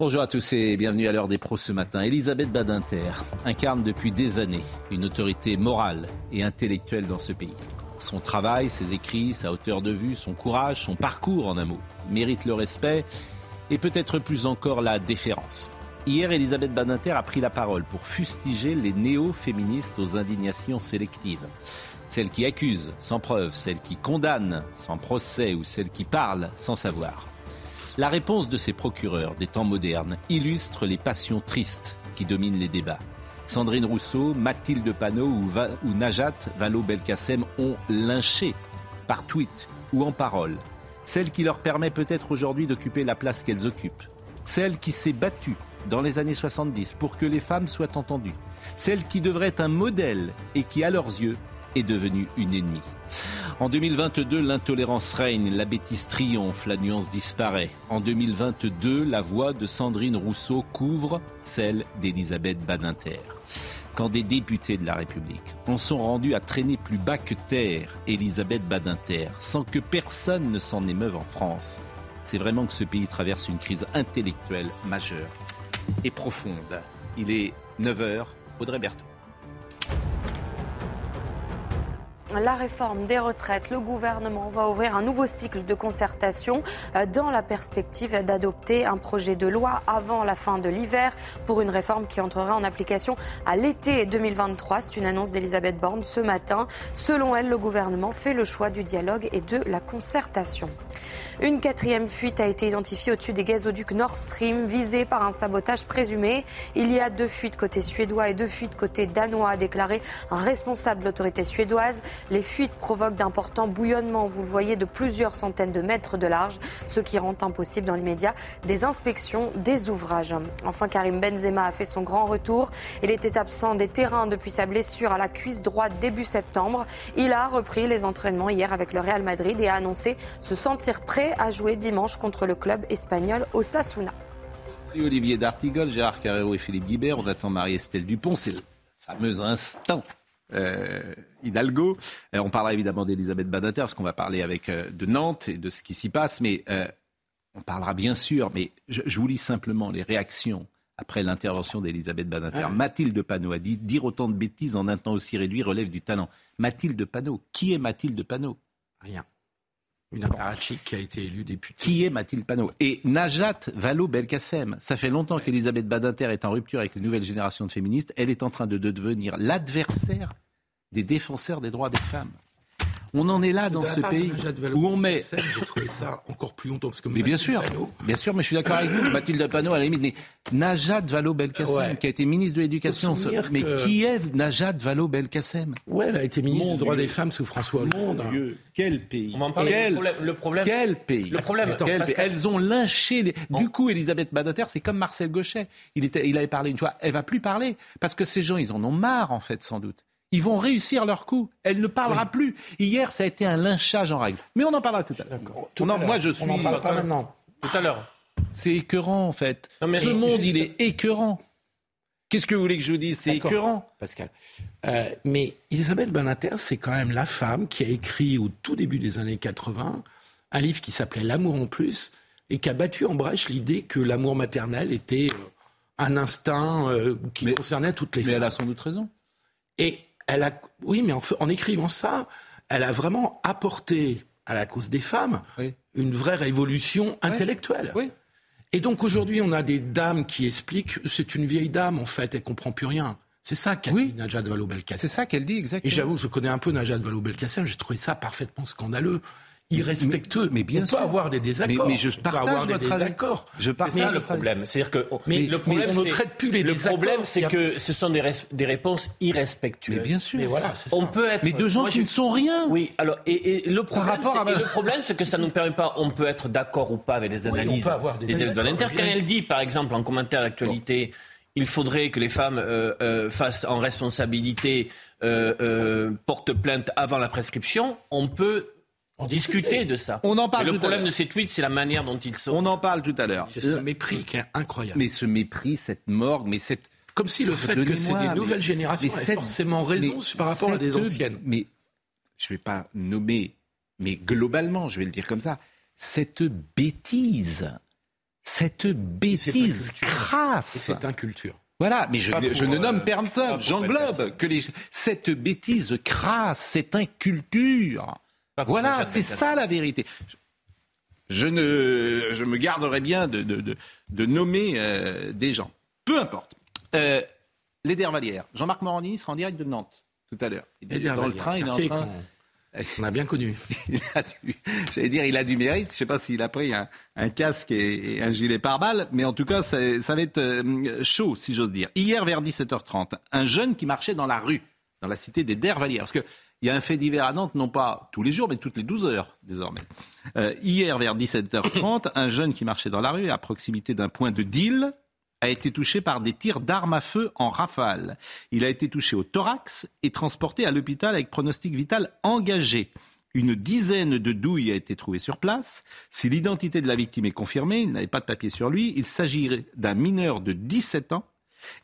Bonjour à tous et bienvenue à l'heure des pros ce matin. Elisabeth Badinter incarne depuis des années une autorité morale et intellectuelle dans ce pays. Son travail, ses écrits, sa hauteur de vue, son courage, son parcours en un mot méritent le respect et peut-être plus encore la déférence. Hier, Elisabeth Badinter a pris la parole pour fustiger les néo-féministes aux indignations sélectives. Celles qui accusent sans preuve, celles qui condamnent sans procès ou celles qui parlent sans savoir. La réponse de ces procureurs des temps modernes illustre les passions tristes qui dominent les débats. Sandrine Rousseau, Mathilde Panot ou, Najat Vallaud-Belkacem ont lynché par tweet ou en parole. Celle qui leur permet peut-être aujourd'hui d'occuper la place qu'elles occupent, celle qui s'est battue dans les années 70 pour que les femmes soient entendues, celle qui devrait être un modèle et qui, à leurs yeux, est devenue une ennemie. En 2022, l'intolérance règne, la bêtise triomphe, la nuance disparaît. En 2022, la voix de Sandrine Rousseau couvre celle d'Elisabeth Badinter quand des députés de la République en sont rendus à traîner plus bas que terre Elisabeth Badinter, sans que personne ne s'en émeuve en France. C'est vraiment que ce pays traverse une crise intellectuelle majeure et profonde. Il est 9h, Audrey Berthaud. La réforme des retraites, le gouvernement va ouvrir un nouveau cycle de concertation euh, dans la perspective d'adopter un projet de loi avant la fin de l'hiver pour une réforme qui entrera en application à l'été 2023. C'est une annonce d'Elisabeth Borne ce matin. Selon elle, le gouvernement fait le choix du dialogue et de la concertation. Une quatrième fuite a été identifiée au-dessus des gazoducs Nord Stream, visés par un sabotage présumé. Il y a deux fuites côté suédois et deux fuites côté danois, a déclaré un responsable de l'autorité suédoise. Les fuites provoquent d'importants bouillonnements, vous le voyez, de plusieurs centaines de mètres de large, ce qui rend impossible dans l'immédiat des inspections des ouvrages. Enfin, Karim Benzema a fait son grand retour. Il était absent des terrains depuis sa blessure à la cuisse droite début septembre. Il a repris les entraînements hier avec le Real Madrid et a annoncé se sentir prêt à jouer dimanche contre le club espagnol Osasuna. Olivier D'Artigol, Gérard Carrero et Philippe Guibert. On attend Marie-Estelle Dupont. C'est le fameux instant euh, Hidalgo. Euh, on parlera évidemment d'Elisabeth Badinter, parce qu'on va parler avec euh, de Nantes et de ce qui s'y passe, mais on parlera bien sûr, mais je, vous lis simplement les réactions après l'intervention d'Elisabeth Badinter. Mathilde Panot a dit dire autant de bêtises en un temps aussi réduit relève du talent. Mathilde Panot, qui est Mathilde Panot? Rien. Une apparatchik qui a été élue députée. Qui est Mathilde Panot Et Najat Vallaud-Belkacem. Ça fait longtemps qu'Elisabeth Badinter est en rupture avec les nouvelles générations de féministes. Elle est en train de devenir l'adversaire des défenseurs des droits des femmes. On en est là dans ce pays où on met. J'ai trouvé ça encore plus longtemps parce que. Mais bien sûr, bien sûr, mais je suis d'accord avec vous. Mathilde Panot, à la limite, mais Najat Vallaud-Belkacem, qui a été ministre de l'Éducation, mais qui est Najat Vallaud-Belkacem? Ouais, elle a été ministre des droits des femmes sous François Hollande. Quel pays? Le problème. Quel pays? Le problème. Elles ont lynché. Les... Du coup, Elisabeth Badinter, c'est comme Marcel Gauchet. Il était, il avait parlé une fois. Elle va plus parler parce que ces gens, ils en ont marre en fait, sans doute. Ils vont réussir leur coup. Elle ne parlera plus. Hier, ça a été un lynchage en règle. Mais on en parlera tout à l'heure. Moi, je suis. On n'en parle pas maintenant. Tout à l'heure. C'est écœurant, en fait. Ce monde, il est écœurant. Qu'est-ce que vous voulez que je vous dise? C'est écœurant. Pascal. Euh, mais Elisabeth Banater, c'est quand même la femme qui a écrit au tout début des années 80 un livre qui s'appelait L'amour en plus et qui a battu en brèche l'idée que l'amour maternel était euh, un instinct euh, qui concernait toutes les mais femmes. Mais elle a sans doute raison. Et elle a, oui, mais en, écrivant ça, elle a vraiment apporté à la cause des femmes une vraie révolution intellectuelle. Oui. Et donc aujourd'hui, on a des dames qui expliquent c'est une vieille dame en fait, elle comprend plus rien. C'est ça qu'a dit Najat Vallaud-Belkacem. C'est ça qu'elle dit exactement. Et j'avoue, je connais un peu Najat Vallaud-Belkacem, j'ai trouvé ça parfaitement scandaleux. Irrespectueux. Mais, bien on peut avoir des désaccords. Mais, je partage avoir des désaccords. Je c'est ça le problème. C'est-à-dire que mais, le problème, on ne traite plus les Le problème, c'est que ce sont des, des, réponses irrespectueuses. Mais bien sûr. Mais voilà, on peut être. Mais de gens qui ne sont rien. Oui. Alors et, le problème, le problème, c'est que ça nous permet pas. On peut être d'accord ou pas avec les analyses oui, on des, des Quand elle dit, par exemple, en commentaire d'actualité, il faudrait que les femmes euh, euh, fassent en responsabilité euh, portent plainte avant la prescription, on peut discuter de ça. On en parle. le problème de ces tweets, c'est la manière dont ils sont. On en parle tout à l'heure. C'est ce mépris qui est incroyable. Mais ce mépris, cette morgue, mais cette comme si le fait que c'est des nouvelles générations avaient forcément raison par rapport à des anciennes. Mais je ne vais pas nommer, mais globalement, je vais le dire comme ça, cette bêtise, cette bêtise crasse. C'est inculture. Voilà, mais je, ne nomme personne, j'englobe que les, cette bêtise crasse, cette inculture. Voilà, c'est ça la vérité. Je, ne, je me garderai bien de, de, de, nommer euh, des gens. Peu importe. Euh, les Dervalières. Jean-Marc Morandi sera en direct de Nantes tout à l'heure. Il est dans le train, il est en train. On a bien connu. J'allais dire, il a du mérite. Je ne sais pas s'il a pris un, casque et, un gilet pare-balles, mais en tout cas, ça, va être euh, chaud, si j'ose dire. Hier, vers 17h30, un jeune qui marchait dans la rue, dans la cité des Dervalières, parce qu'il y a un fait divers à Nantes, non pas tous les jours, mais toutes les 12 heures désormais. Euh, hier, vers 17h30, un jeune qui marchait dans la rue à proximité d'un point de deal a été touché par des tirs d'armes à feu en rafale. Il a été touché au thorax et transporté à l'hôpital avec pronostic vital engagé. Une dizaine de douilles a été trouvée sur place. Si l'identité de la victime est confirmée, il n'avait pas de papier sur lui, il s'agirait d'un mineur de 17 ans.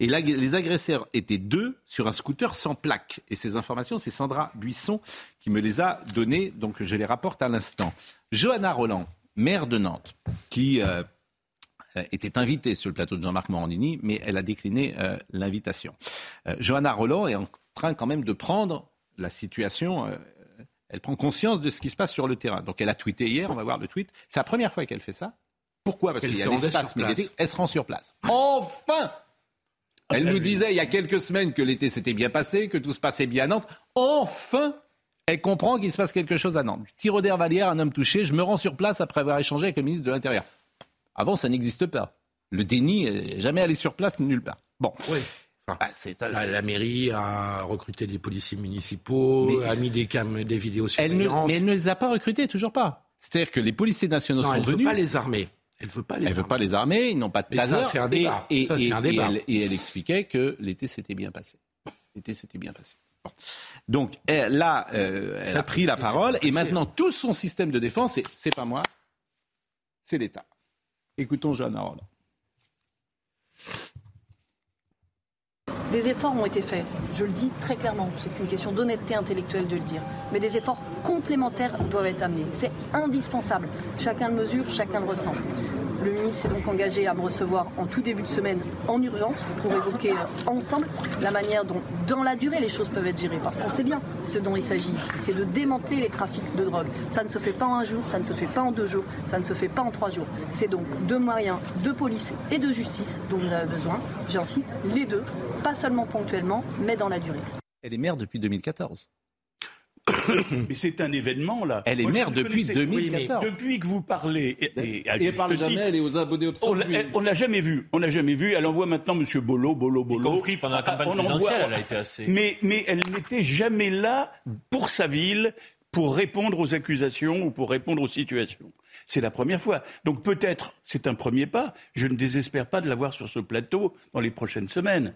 Et les agresseurs étaient deux sur un scooter sans plaque. Et ces informations, c'est Sandra Buisson qui me les a données, donc je les rapporte à l'instant. Johanna Roland, maire de Nantes, qui euh, euh, était invitée sur le plateau de Jean-Marc Morandini, mais elle a décliné euh, l'invitation. Euh, Johanna Roland est en train quand même de prendre la situation. elle prend conscience de ce qui se passe sur le terrain. Donc elle a tweeté hier, on va voir le tweet. C'est la première fois qu'elle fait ça. Pourquoi? Parce qu'il y a l'espace médiatique. Elle se rend sur place. Enfin Elle nous disait il y a quelques semaines que l'été s'était bien passé, que tout se passait bien à Nantes. Enfin elle comprend qu'il se passe quelque chose à Nantes. Tiro Valière, un homme touché. Je me rends sur place après avoir échangé avec le ministre de l'Intérieur. Avant, ça n'existe pas. Le déni, n'est jamais allé sur place nulle part. Bon. Oui. Enfin, bah, la, mairie a recruté des policiers municipaux, a mis des, cam des vidéos elle ne, mais elle ne les a pas recrutés, toujours pas. C'est-à-dire que les policiers nationaux sont venus. Elle ne veut pas les armer. Elle veut pas les. Elle veut pas les armer. Ils n'ont pas de taser. c'est un débat. Et, ça, un débat. Et, elle, expliquait que l'été s'était bien passé. L'été s'était bien passé. Donc elle, là, euh, elle a pris la parole et maintenant tout son système de défense, c'est pas moi, c'est l'État. Écoutons Jeanne Harold. Des efforts ont été faits, je le dis très clairement, c'est une question d'honnêteté intellectuelle de le dire, mais des efforts complémentaires doivent être amenés. C'est indispensable. Chacun le mesure, chacun le ressent. Le ministre s'est donc engagé à me recevoir en tout début de semaine en urgence pour évoquer euh, ensemble la manière dont, dans la durée, les choses peuvent être gérées. Parce qu'on sait bien ce dont il s'agit ici, c'est de démanteler les trafics de drogue. Ça ne se fait pas en un jour, ça ne se fait pas en deux jours, ça ne se fait pas en trois jours. C'est donc deux moyens de police et de justice dont vous avez besoin. J'insiste, les deux, pas seulement ponctuellement, mais dans la durée. Elle est maire depuis 2014. mais c'est un événement là. Elle est maire depuis 2014. depuis que vous parlez, et, et, elle parle jamais, elle est aux abonnés On l'a jamais vu. On l'a jamais vu. Elle envoie maintenant M. Bolo, Bolo, Bolo. Y compris pendant la campagne présidentielle, elle a été assez. Mais, mais elle n'était jamais là pour sa ville, pour répondre aux accusations ou pour répondre aux situations. C'est la première fois. Donc peut-être c'est un premier pas. Je ne désespère pas de la voir sur ce plateau dans les prochaines semaines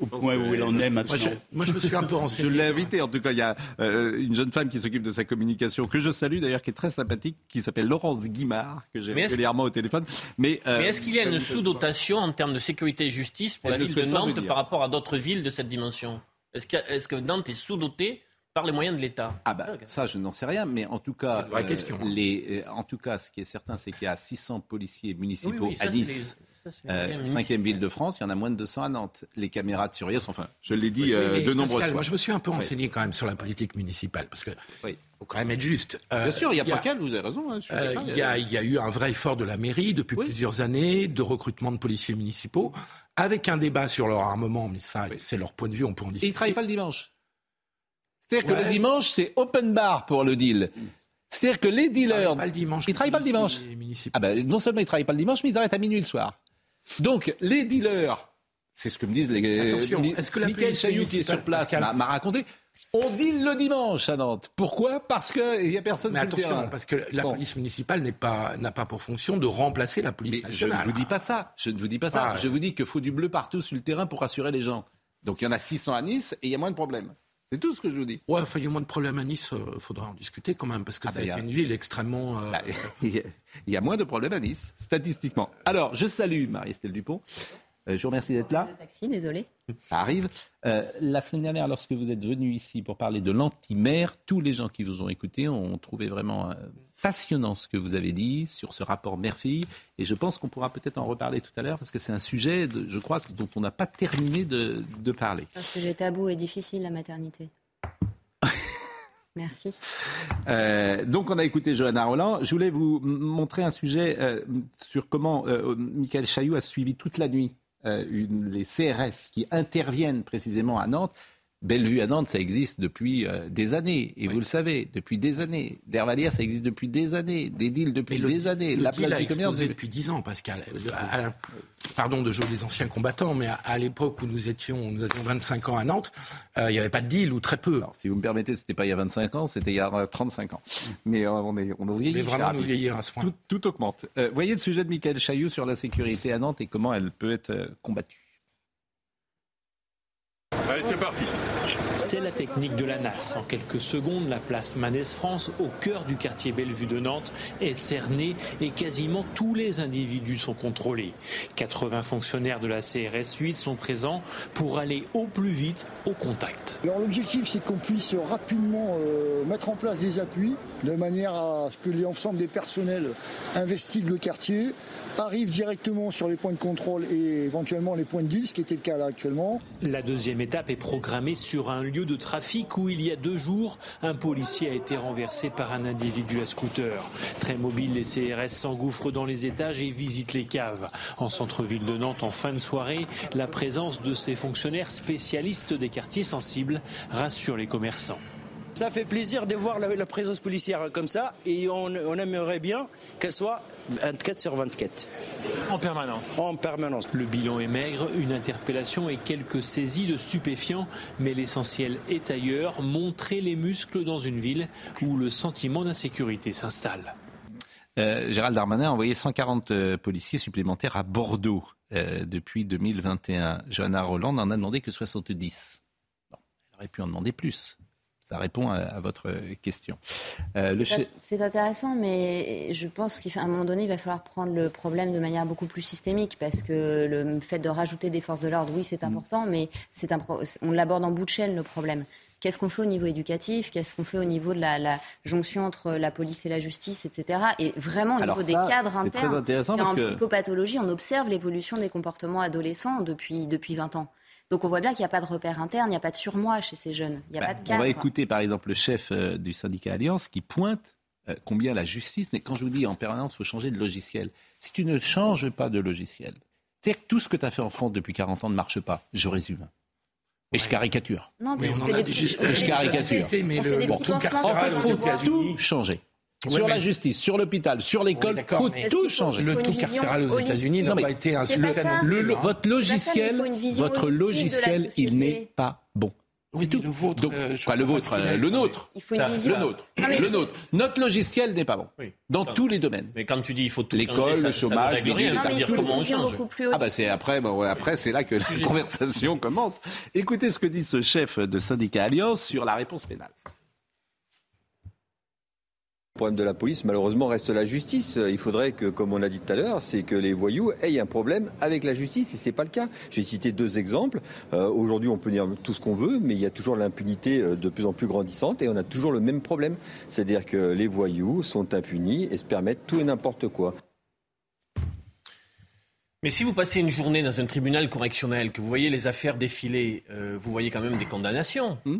au point où elle en est maintenant. Moi, je, me suis un peu renseigné. Je l'ai invité, en tout cas, il y a euh, une jeune femme qui s'occupe de sa communication, que je salue d'ailleurs, qui est très sympathique, qui s'appelle Laurence Guimard, que j'ai régulièrement au téléphone. Mais, euh, est-ce qu'il y a une sous-dotation en termes de sécurité et justice pour la ville de Nantes par rapport à d'autres villes de cette dimension? Est-ce que, est que Nantes est sous-dotée par les moyens de l'État? Ah bah ça je n'en sais rien, mais en tout cas, euh, question. Les, en tout cas, ce qui est certain, c'est qu'il y a 600 policiers municipaux à Nice. Euh, cinquième ville de France, il y en a moins de 200 à Nantes. Les caméras de surveillance, enfin, je l'ai dit euh, de nombreuses fois. Moi, je me suis un peu renseigné quand même sur la politique municipale, parce que faut quand même être juste. Euh, Bien sûr, il n'y a, pas qu'elle, vous avez raison. Hein, il, y a, y a, eu un vrai effort de la mairie depuis plusieurs années de recrutement de policiers municipaux, avec un débat sur leur armement, mais ça, c'est leur point de vue, on peut en discuter. Et ils ne travaillent pas le dimanche. C'est-à-dire que le dimanche, c'est open bar pour le deal. C'est-à-dire que les dealers. Ils ne travaillent pas le dimanche. Ah ben, non seulement ils ne travaillent pas le dimanche, mais ils arrêtent à minuit le soir. Donc, les dealers, c'est ce que me disent les. Attention, est-ce que la Michael Chailloux qui est sur place m'a raconté. On deal le dimanche à Nantes. Pourquoi? Parce qu'il n'y a personne mais sur attention, le terrain. parce que la police municipale n'a pas, pas pour fonction de remplacer la police nationale. Je ne vous dis pas ça. Je ne vous dis pas ça. Ah, je vous dis qu'il faut du bleu partout sur le terrain pour rassurer les gens. Donc il y en a 600 à Nice et il y a moins de problèmes. C'est tout ce que je vous dis. Ouais, enfin, il y a moins de problèmes à Nice, il euh, faudra en discuter quand même, parce que c'est ah, bah, une ville extrêmement. Euh, bah, il y a moins de problèmes à Nice, statistiquement. Alors, je salue Marie-Estelle Dupont. Euh, je vous remercie d'être là. taxi, désolé. Ça arrive. Euh, la semaine dernière, lorsque vous êtes venu ici pour parler de l'anti-mer, tous les gens qui vous ont écouté ont trouvé vraiment euh, passionnant ce que vous avez dit sur ce rapport mère-fille. Et je pense qu'on pourra peut-être en reparler tout à l'heure parce que c'est un sujet, je crois, dont on n'a pas terminé de, de parler. Un sujet tabou et difficile, la maternité. Merci. Euh, donc on a écouté Johanna Roland. Je voulais vous montrer un sujet euh, sur comment euh, Michael Chailloux a suivi toute la nuit euh, les CRS qui interviennent précisément à Nantes. Bellevue à Nantes, ça existe depuis euh, des années, et vous le savez, depuis des années. D'Hervalière, ça existe depuis des années. Des deals depuis des années. la place du commerce depuis dix ans, Pascal. pardon de jouer des anciens combattants, mais à, l'époque où nous étions, nous avions 25 ans à Nantes, euh, il n'y avait pas de deal ou très peu. si vous me permettez, c'était pas il y a 25 ans, c'était il y a 35 ans. Mais on est, on Mais vraiment, nous vieillir à ce point. Tout, augmente. voyez le sujet de Michael Chailloux sur la sécurité à Nantes et comment elle peut être combattue. Allez, c'est parti. C'est la technique de la NAS. En quelques secondes, la place Manès France, au cœur du quartier Bellevue de Nantes, est cernée et quasiment tous les individus sont contrôlés. 80 fonctionnaires de la CRS 8 sont présents pour aller au plus vite au contact. Alors l'objectif, c'est qu'on puisse rapidement euh, mettre en place des appuis de manière à ce que l'ensemble des personnels investiguent le quartier, arrivent directement sur les points de contrôle et éventuellement les points de deal, ce qui était le cas là actuellement. La deuxième étape est programmée sur un lieu de trafic où il y a deux jours, un policier a été renversé par un individu à scooter. Très mobile, les CRS s'engouffrent dans les étages et visitent les caves. En centre-ville de Nantes, en fin de soirée, la présence de ces fonctionnaires spécialistes des quartiers sensibles rassure les commerçants. Ça fait plaisir de voir la, présence policière comme ça et on, aimerait bien qu'elle soit 24 sur 24. En permanence En permanence. Le bilan est maigre, une interpellation et quelques saisies de stupéfiants, mais l'essentiel est ailleurs, montrer les muscles dans une ville où le sentiment d'insécurité s'installe. Euh, Gérald Darmanin a envoyé 140 euh, policiers supplémentaires à Bordeaux euh, depuis 2021. Johanna Roland n'en a demandé que 70. elle aurait pu en demander plus. Ça répond à, votre question. Euh, c'est intéressant, mais je pense qu'à un moment donné, il va falloir prendre le problème de manière beaucoup plus systémique, parce que le fait de rajouter des forces de l'ordre, oui, c'est mm. important, mais c'est un on l'aborde en bout de chaîne, le problème. Qu'est-ce qu'on fait au niveau éducatif? Qu'est-ce qu'on fait au niveau de la, jonction entre la police et la justice, etc. Et vraiment au niveau des cadres internes. en psychopathologie, on observe l'évolution des comportements adolescents depuis, depuis 20 ans. Donc on voit bien qu'il n'y a pas de repère interne, il n'y a pas de surmoi chez ces jeunes. Il y a bah, pas de cadre. On va écouter par exemple le chef euh, du syndicat Alliance qui pointe euh, combien la justice, mais quand je vous dis en permanence, il faut changer de logiciel. Si tu ne changes pas de logiciel, c'est-à-dire que tout ce que tu as fait en France depuis 40 ans ne marche pas, je résume. Et je caricature. Non, mais, on en a je caricature. Mais le, bon, tout faut tout changer sur la justice, sur l'hôpital, sur l'école, il faut tout changer. Le tout carcéral aux États-Unis n'a pas été un le, Votre logiciel, votre logiciel, il n'est pas bon. Oui, tout. Le vôtre, Donc, euh, le vôtre, euh, le nôtre. Il faut une vision. Le nôtre. Le nôtre. Notre logiciel n'est pas bon. Dans tous les domaines. Mais quand tu dis il faut tout L'école, le chômage, les dire comment on change. Ah bah c'est après, bah ouais, après c'est là que la conversation commence. Écoutez ce que dit ce chef de syndicat Alliance sur la réponse pénale. Le problème de la police, malheureusement, reste la justice. Il faudrait que, comme on a dit tout à l'heure, c'est que les voyous aient un problème avec la justice, et c'est pas le cas. J'ai cité deux exemples. Euh, aujourd'hui, on peut dire tout ce qu'on veut, mais il y a toujours l'impunité euh, de plus en plus grandissante, et on a toujours le même problème. C'est-à-dire que les voyous sont impunis et se permettent tout et n'importe quoi. Mais si vous passez une journée dans un tribunal correctionnel, que vous voyez les affaires défiler, euh, vous voyez quand même des condamnations, hmm.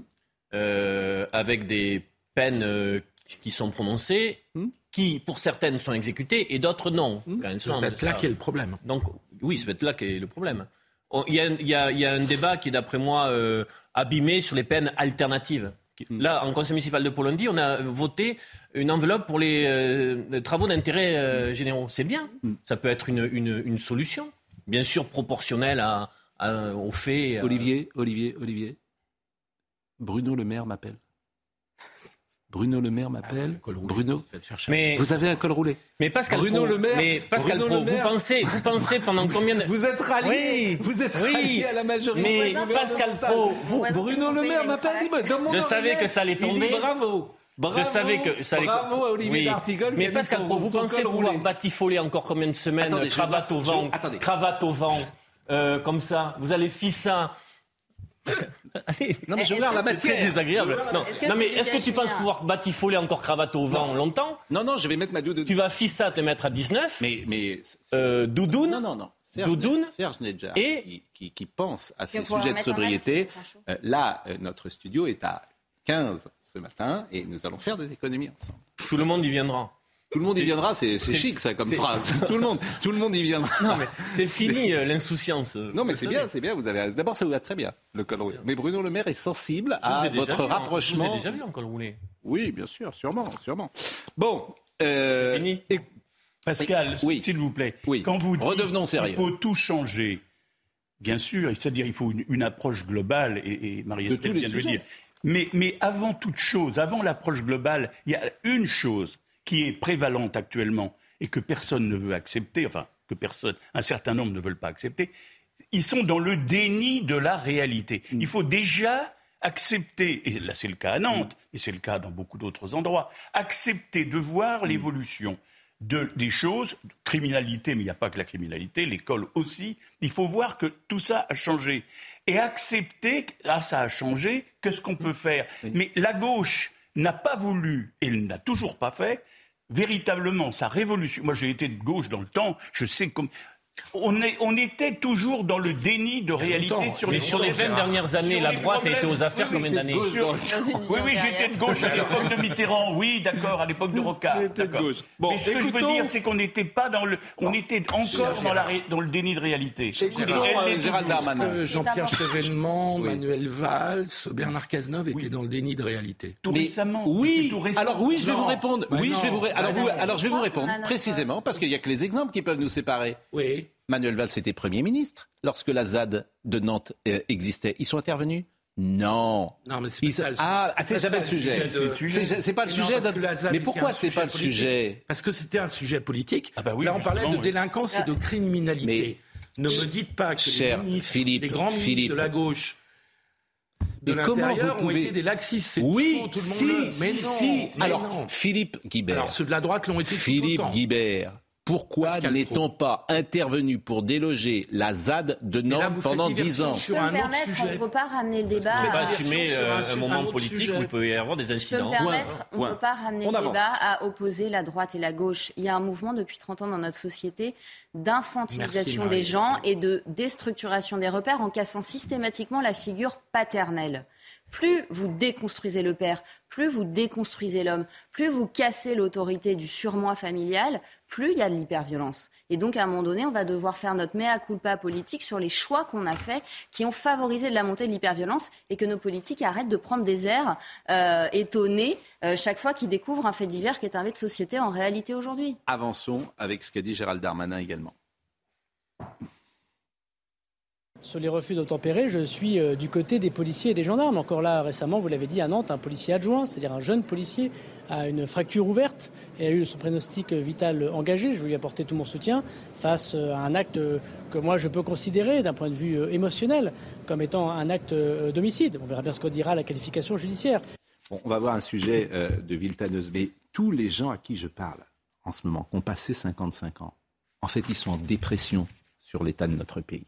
avec des peines qui sont prononcées, hmm. qui pour certaines sont exécutées et d'autres non. Hmm. C'est peut-être là qu'est le problème. Donc oui, c'est peut-être là qu'est le problème. Il y, a, un débat qui est d'après moi euh, abîmé sur les peines alternatives. Là, en conseil municipal de Polondi, on a voté une enveloppe pour les euh, travaux d'intérêt euh, généraux. C'est bien. Ça peut être une, une, solution, bien sûr proportionnelle à, aux faits. Olivier, Olivier, Olivier. Bruno Le Maire m'appelle. Bruno Le Maire m'appelle. Ah, Bruno, mais vous avez un col roulé. Mais Pascal Bruno Le Maire. Mais Pascal Pro, vous pensez, vous pensez pendant combien de... Vous êtes rallié. vous êtes rallié à la majorité. Mais Pascal Pro, vous... Bruno Le Maire m'appelle. Je savais que ça allait tomber. bravo. Bravo, je savais que ça allait... Bravo à Olivier oui. D'Artigol. Mais Pascal Pro, vous pensez pouvoir batifoler encore combien de semaines Cravate au vent, cravate au vent, euh, comme ça. Vous allez faire ça non, mais je veux la matière. C'est désagréable. Non, mais est-ce que tu penses pouvoir batifoler encore cravate au vent longtemps Non, non, je vais mettre ma doudoune. Tu vas fissa te mettre à 19. Mais, mais euh, doudoune. Non, non, non. Serge doudoune Serge Nedjar, et qui, qui, pense à ces sujets de sobriété. Euh, là, euh, notre studio est à 15 ce matin et nous allons faire des économies ensemble. Tout le monde y viendra. Tout le monde y viendra, c'est chic ça comme phrase. tout le monde, tout le monde y viendra. Non mais c'est fini euh, l'insouciance. Non mais c'est bien, c'est bien. Vous avez d'abord ça vous va très bien le col roulé. Mais Bruno Le Maire est sensible à votre rapprochement. Vous avez déjà vu un col roulé Oui, bien sûr, sûrement, sûrement. Bon, euh, fini. Pascal, oui. s'il vous plaît, oui. quand vous dites redevenons sérieux, il faut tout changer. Bien sûr, c'est-à-dire il faut une, approche globale et, et Marie-Estelle vient de le dire. Mais, mais avant toute chose, avant l'approche globale, il y a une chose qui est prévalente actuellement et que personne ne veut accepter, enfin que personne, un certain nombre ne veulent pas accepter, ils sont dans le déni de la réalité. Mm. Il faut déjà accepter, et là c'est le cas à Nantes, et c'est le cas dans beaucoup d'autres endroits, accepter de voir mm. l'évolution de, des choses, criminalité, mais il n'y a pas que la criminalité, l'école aussi. Il faut voir que tout ça a changé. Et accepter, ah ça a changé, qu'est-ce qu'on peut faire? Mais la gauche n'a pas voulu, et elle n'a toujours pas fait, véritablement sa révolution. Moi, j'ai été de gauche dans le temps. Je sais comme on, est, on, était toujours dans le déni de réalité sur les sur les 20 dernières années, la droite a été aux affaires combien d'années Oui, oui, j'étais de gauche à l'époque de Mitterrand, oui, d'accord, à l'époque de Rocard. Bon, Mais ce que je veux dire, c'est qu'on n'était pas dans le, on était encore dans, la, dans, le déni de réalité. Jean-Pierre Chevènement, Manuel Valls, Bernard Cazeneuve étaient dans le déni de réalité. Tout récemment. Oui. Alors oui, je vais vous répondre. Oui, je vais vous. Alors, alors je vais vous répondre précisément parce qu'il n'y a que les exemples qui peuvent nous séparer. Oui. Manuel Valls était Premier ministre lorsque la ZAD de Nantes euh, existait. Ils sont intervenus? Non. Non, mais c'est pas Ah, c'est jamais le sujet. C'est pas le sujet. Mais pourquoi c'est pas le sujet? Parce que c'était un sujet politique. Ah bah Là, on parlait de délinquance et de criminalité. ne me dites pas que les, ministres, Philippe, les grands ministres de la gauche de l'intérieur ont été des laxistes. Oui, tout le si, monde mais si. Alors, Philippe Guibert. Alors, ceux de la droite l'ont été Philippe Guibert pourquoi n'est-on pas intervenu pour déloger la ZAD de Nantes pendant dix ans Sur un autre sujet. On ne peut pas ramener le débat. On ne peut pas assumer euh, un, moment politique où il peut y avoir des incidents. Je peux me permettre, on ne peut pas ramener le débat à opposer la droite et la gauche. Il y a un mouvement depuis 30 ans dans notre société d'infantilisation des gens et de déstructuration des repères en cassant systématiquement la figure paternelle plus vous déconstruisez le père, plus vous déconstruisez l'homme, plus vous cassez l'autorité du surmoi familial, plus il y a de l'hyperviolence. Et donc, à un moment donné, on va devoir faire notre mea culpa politique sur les choix qu'on a faits qui ont favorisé de la montée de l'hyperviolence et que nos politiques arrêtent de prendre des airs euh, étonnés euh, chaque fois qu'ils découvrent un fait divers qui est un fait de société en réalité aujourd'hui. Avançons avec ce qu'a dit Gérald Darmanin également. Sur les refus d'obtempérer, je suis euh, du côté des policiers et des gendarmes. Encore là, récemment, vous l'avez dit, à Nantes, un policier adjoint, c'est-à-dire un jeune policier, a une fracture ouverte et a eu son pronostic vital engagé. Je lui apporter tout mon soutien face euh, à un acte que moi je peux considérer, d'un point de vue euh, émotionnel, comme étant un acte d'homicide. On verra bien ce qu'on dira la qualification judiciaire. on va voir un sujet de Viltaneuse, mais tous les gens à qui je parle en ce moment, qui ont passé 55 ans, en fait, ils sont en dépression sur l'état de notre pays.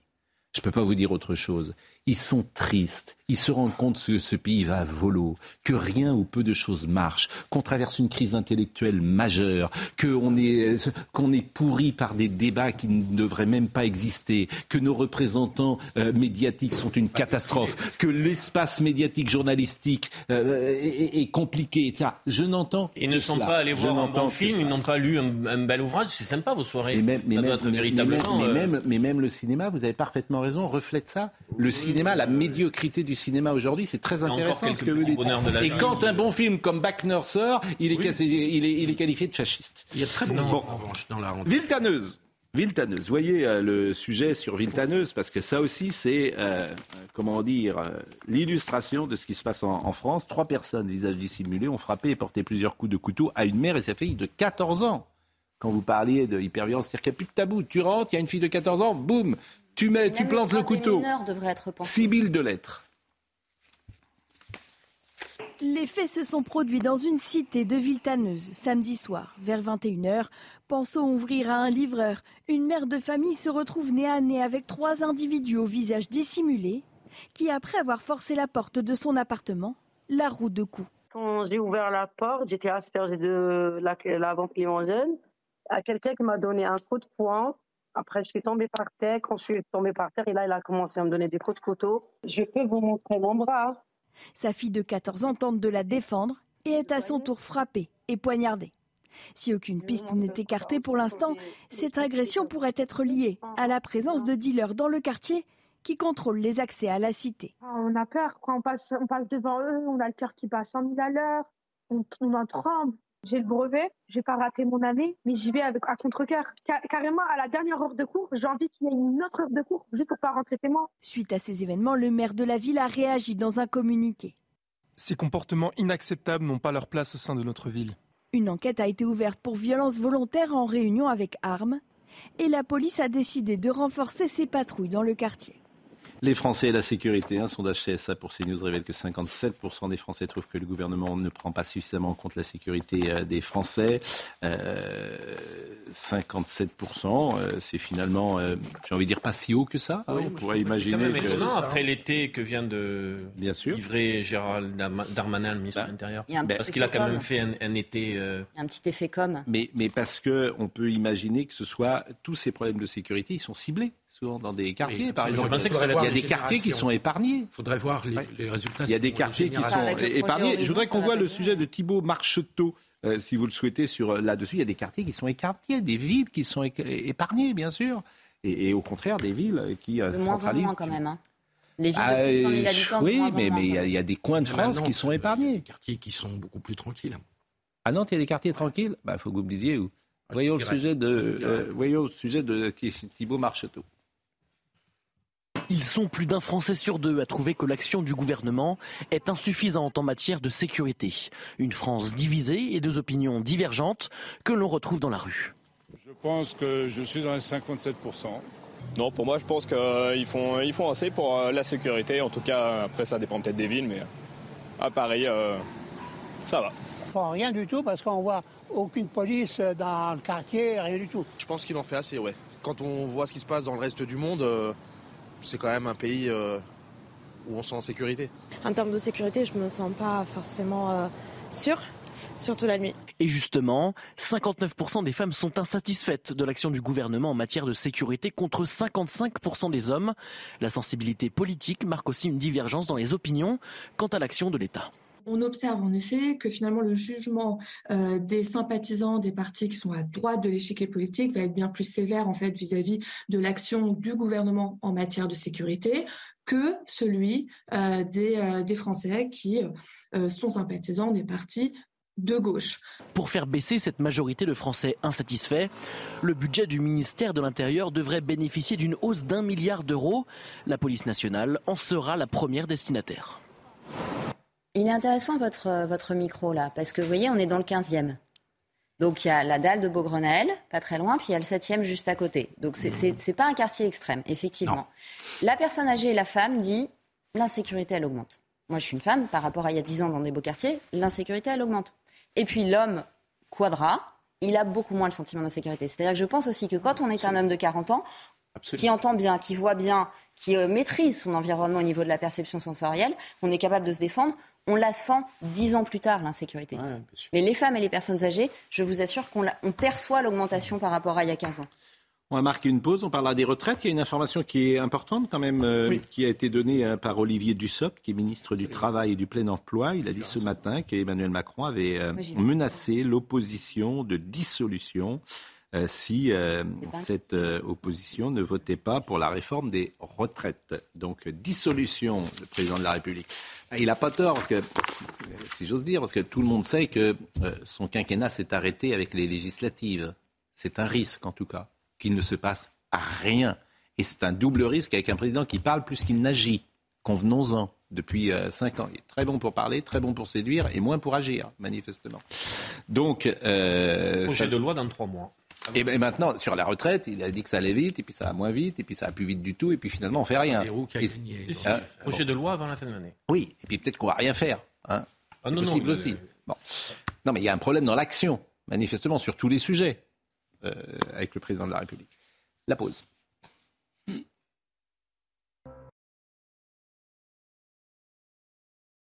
Je ne peux pas vous dire autre chose. Ils sont tristes. Ils se rendent compte que ce pays va à volo, que rien ou peu de choses marchent, qu'on traverse une crise intellectuelle majeure, qu'on est, qu'on est pourri par des débats qui ne devraient même pas exister, que nos représentants euh, médiatiques sont une catastrophe, que l'espace médiatique journalistique euh, est, compliqué, etc. Je n'entends. Ils ne sont pas allés voir un bon film, ils n'ont pas lu un, bel ouvrage. C'est sympa vos soirées. Mais même, mais, même, mais, même, mais même le cinéma, vous avez parfaitement raison, reflète ça. le cinéma, la médiocrité du cinéma aujourd'hui. C'est très intéressant ce que vous dites. Et quand un bon film comme Back Nurser, il est, il, est, il est qualifié de fasciste. Il y a très bon, bon. en revanche dans la Viltaneuse. Viltaneuse. Voyez euh, le sujet sur Viltaneuse, parce que ça aussi, c'est, euh, comment dire, euh, l'illustration de ce qui se passe en, France. Trois personnes, visage dissimulé, ont frappé et porté plusieurs coups de couteau à une mère et sa fille de 14 ans. Quand vous parliez de hyperviolence, c'est-à-dire qu'il n'y a plus de tabou. Tu rentres, il y a une fille de 14 ans, boum, tu mets, tu plantes le couteau. Sibylle de lettres. Les faits se sont produits dans une cité de Viltaneuse samedi soir, vers 21h. Pensons ouvrir à un livreur. Une mère de famille se retrouve nez à nez avec trois individus au visage dissimulé qui, après avoir forcé la porte de son appartement, la roue de coups. Quand j'ai ouvert la porte, j'étais aspergée de la, la vente limousine à quelqu'un qui m'a donné un coup de poing. Après, je suis tombée par terre. Quand je suis tombée par terre, et là, il a commencé à me donner des coups de couteau. Je peux vous montrer mon bras. Sa fille de 14 ans tente de la défendre et est à son tour frappée et poignardée. Si aucune piste n'est écartée pour l'instant, cette agression pourrait être liée à la présence de dealers dans le quartier qui contrôlent les accès à la cité. Ah, on a peur, quand on passe, on passe devant eux, on a le cœur qui bat à 100 000 à l'heure, on, en tremble. J'ai le brevet, j'ai pas raté mon année, mais j'y vais avec, à contre-cœur. carrément, à la dernière heure de cours, j'ai envie qu'il y ait une autre heure de cours, juste pour pas rentrer chez moi. Suite à ces événements, le maire de la ville a réagi dans un communiqué. Ces comportements inacceptables n'ont pas leur place au sein de notre ville. Une enquête a été ouverte pour violence volontaire en réunion avec armes et la police a décidé de renforcer ses patrouilles dans le quartier. Les Français et la sécurité. Un sondage CSA pour CNews révèle que 57% des Français trouvent que le gouvernement ne prend pas suffisamment en compte la sécurité euh, des Français. 57%, euh, c'est finalement, euh, j'ai envie de dire, pas si haut que ça. Hein. on pourrait imaginer. Que... après l'été que vient de Bien sûr. livrer Gérald Darmanin, le ministre bah, de l'Intérieur. Parce qu'il a quand même fait un, été. Un petit effet comme. Mais, mais parce qu'on peut imaginer que ce soit tous ces problèmes de sécurité, ils sont ciblés souvent dans des quartiers, par exemple. il y a des quartiers qui sont épargnés. Il faudrait voir les, résultats. Il y a des quartiers qui sont épargnés. Je voudrais qu'on voit le sujet de Thibault Marcheteau, euh, si vous le souhaitez, sur euh, là-dessus. Il y a des quartiers qui sont écartés, des villes qui sont épargnées, bien sûr. Et, au contraire, des villes qui euh, de centralisent. Moins en moins, quand même. Hein. Les villes de 000 ah, habitants. Oui, mais il y, a des coins de France qui sont épargnés. Des quartiers qui sont beaucoup plus tranquilles. À Nantes, il y a des quartiers tranquilles Il bah, faut que vous me disiez où. Voyons le, sujet de, voyons le sujet de Thibault Marcheteau. Ils sont plus d'un Français sur deux à trouver que l'action du gouvernement est insuffisante en matière de sécurité. Une France divisée et deux opinions divergentes que l'on retrouve dans la rue. Je pense que je suis dans les 57%. Non, pour moi, je pense qu'ils font, ils font assez pour euh, la sécurité. En tout cas, après, ça dépend peut-être des villes, mais à Paris, euh, ça va. Enfin, rien du tout parce qu'on voit aucune police dans le quartier, rien du tout. Je pense qu'ils en fait assez, ouais. Quand on voit ce qui se passe dans le reste du monde, euh, c'est quand même un pays euh, où on se sent en sécurité. En termes de sécurité, je ne me sens pas forcément euh, sûre, surtout la nuit. Et justement, 59% des femmes sont insatisfaites de l'action du gouvernement en matière de sécurité contre 55% des hommes. La sensibilité politique marque aussi une divergence dans les opinions quant à l'action de l'État. On observe en effet que finalement le jugement euh, des sympathisants des partis qui sont à droite de l'échiquier politique va être bien plus sévère en fait vis-à-vis de l'action du gouvernement en matière de sécurité que celui euh, euh, des, Français qui sont sympathisants des partis de gauche. Pour faire baisser cette majorité de Français insatisfaits, le budget du ministère de l'Intérieur devrait bénéficier d'une hausse d'un milliard d'euros. La police nationale en sera la première destinataire. Il est intéressant votre, euh, votre micro là, parce que vous voyez, on est dans le 15e. Donc il y a la dalle de Beaugrenelle, pas très loin, puis il y a le 7e juste à côté. Donc c'est n'est pas un quartier extrême, effectivement. La personne âgée et la femme dit l'insécurité, elle augmente. Moi, je suis une femme, par rapport à il y a 10 ans dans des beaux quartiers, l'insécurité, elle augmente. Et puis l'homme quadra, il a beaucoup moins le sentiment d'insécurité. C'est-à-dire que je pense aussi que quand on est un homme de 40 ans, qui entend bien, qui voit bien, qui euh, maîtrise son environnement au niveau de la perception sensorielle, on est capable de se défendre, on la sent dix ans plus tard, l'insécurité. Mais les femmes et les personnes âgées, je vous assure qu'on perçoit l'augmentation par rapport à il y a 15 ans. On va marquer une pause, on parlera des retraites. Il y a une information qui est importante quand même, euh, qui a été donnée euh, par Olivier Dussopt, qui est ministre du Travail et du Plein Emploi. Il a dit ce matin qu'Emmanuel Macron avait euh, menacé l'opposition de dissolution si cette opposition ne votait pas pour la réforme des retraites. Donc dissolution, le président de la République. Il n'a pas tort, parce que, si j'ose dire, parce que tout le monde sait que son quinquennat s'est arrêté avec les législatives. C'est un risque, en tout cas, qu'il ne se passe rien. Et c'est un double risque avec un président qui parle plus qu'il n'agit. Convenons-en. Depuis euh, cinq ans, il est très bon pour parler, très bon pour séduire et moins pour agir, manifestement. Donc, euh, projet de loi dans trois mois. Et, ben, maintenant, sur la retraite, il a dit que ça allait vite, et puis ça va moins vite, et puis ça va plus vite du tout, et puis finalement, on fait rien. Hein, projet de loi avant la fin de l'année. Oui, et puis peut-être qu'on va rien faire. Hein. Ah, non, possible aussi. Bon. Non, mais il y a un problème dans l'action, manifestement, sur tous les sujets, euh, avec le président de la République. La pause.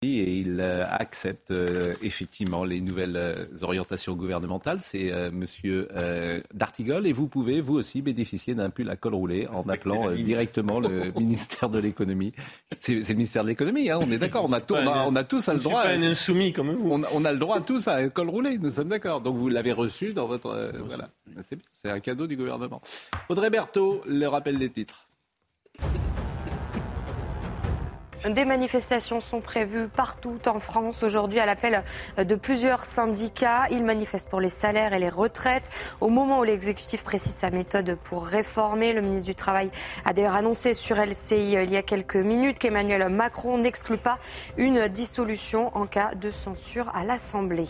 Et il euh, accepte euh, effectivement les nouvelles euh, orientations gouvernementales. C'est Monsieur Dartigol et vous pouvez vous aussi bénéficier d'un pull à col roulé en appelant directement le ministère de l'économie. C'est le ministère de l'économie, hein, on est d'accord. On a, on, a, tous le droit. Pas un insoumis comme vous. On, a le droit tous à un col roulé. Nous sommes d'accord. Donc vous l'avez reçu dans votre voilà. C'est un cadeau du gouvernement. Audrey Berthaud, le rappel des titres. Des manifestations sont prévues partout en France aujourd'hui à l'appel de plusieurs syndicats. Ils manifestent pour les salaires et les retraites. Au moment où l'exécutif précise sa méthode pour réformer, le ministre du Travail a d'ailleurs annoncé sur LCI il y a quelques minutes qu'Emmanuel Macron n'exclut pas une dissolution en cas de censure à l'Assemblée.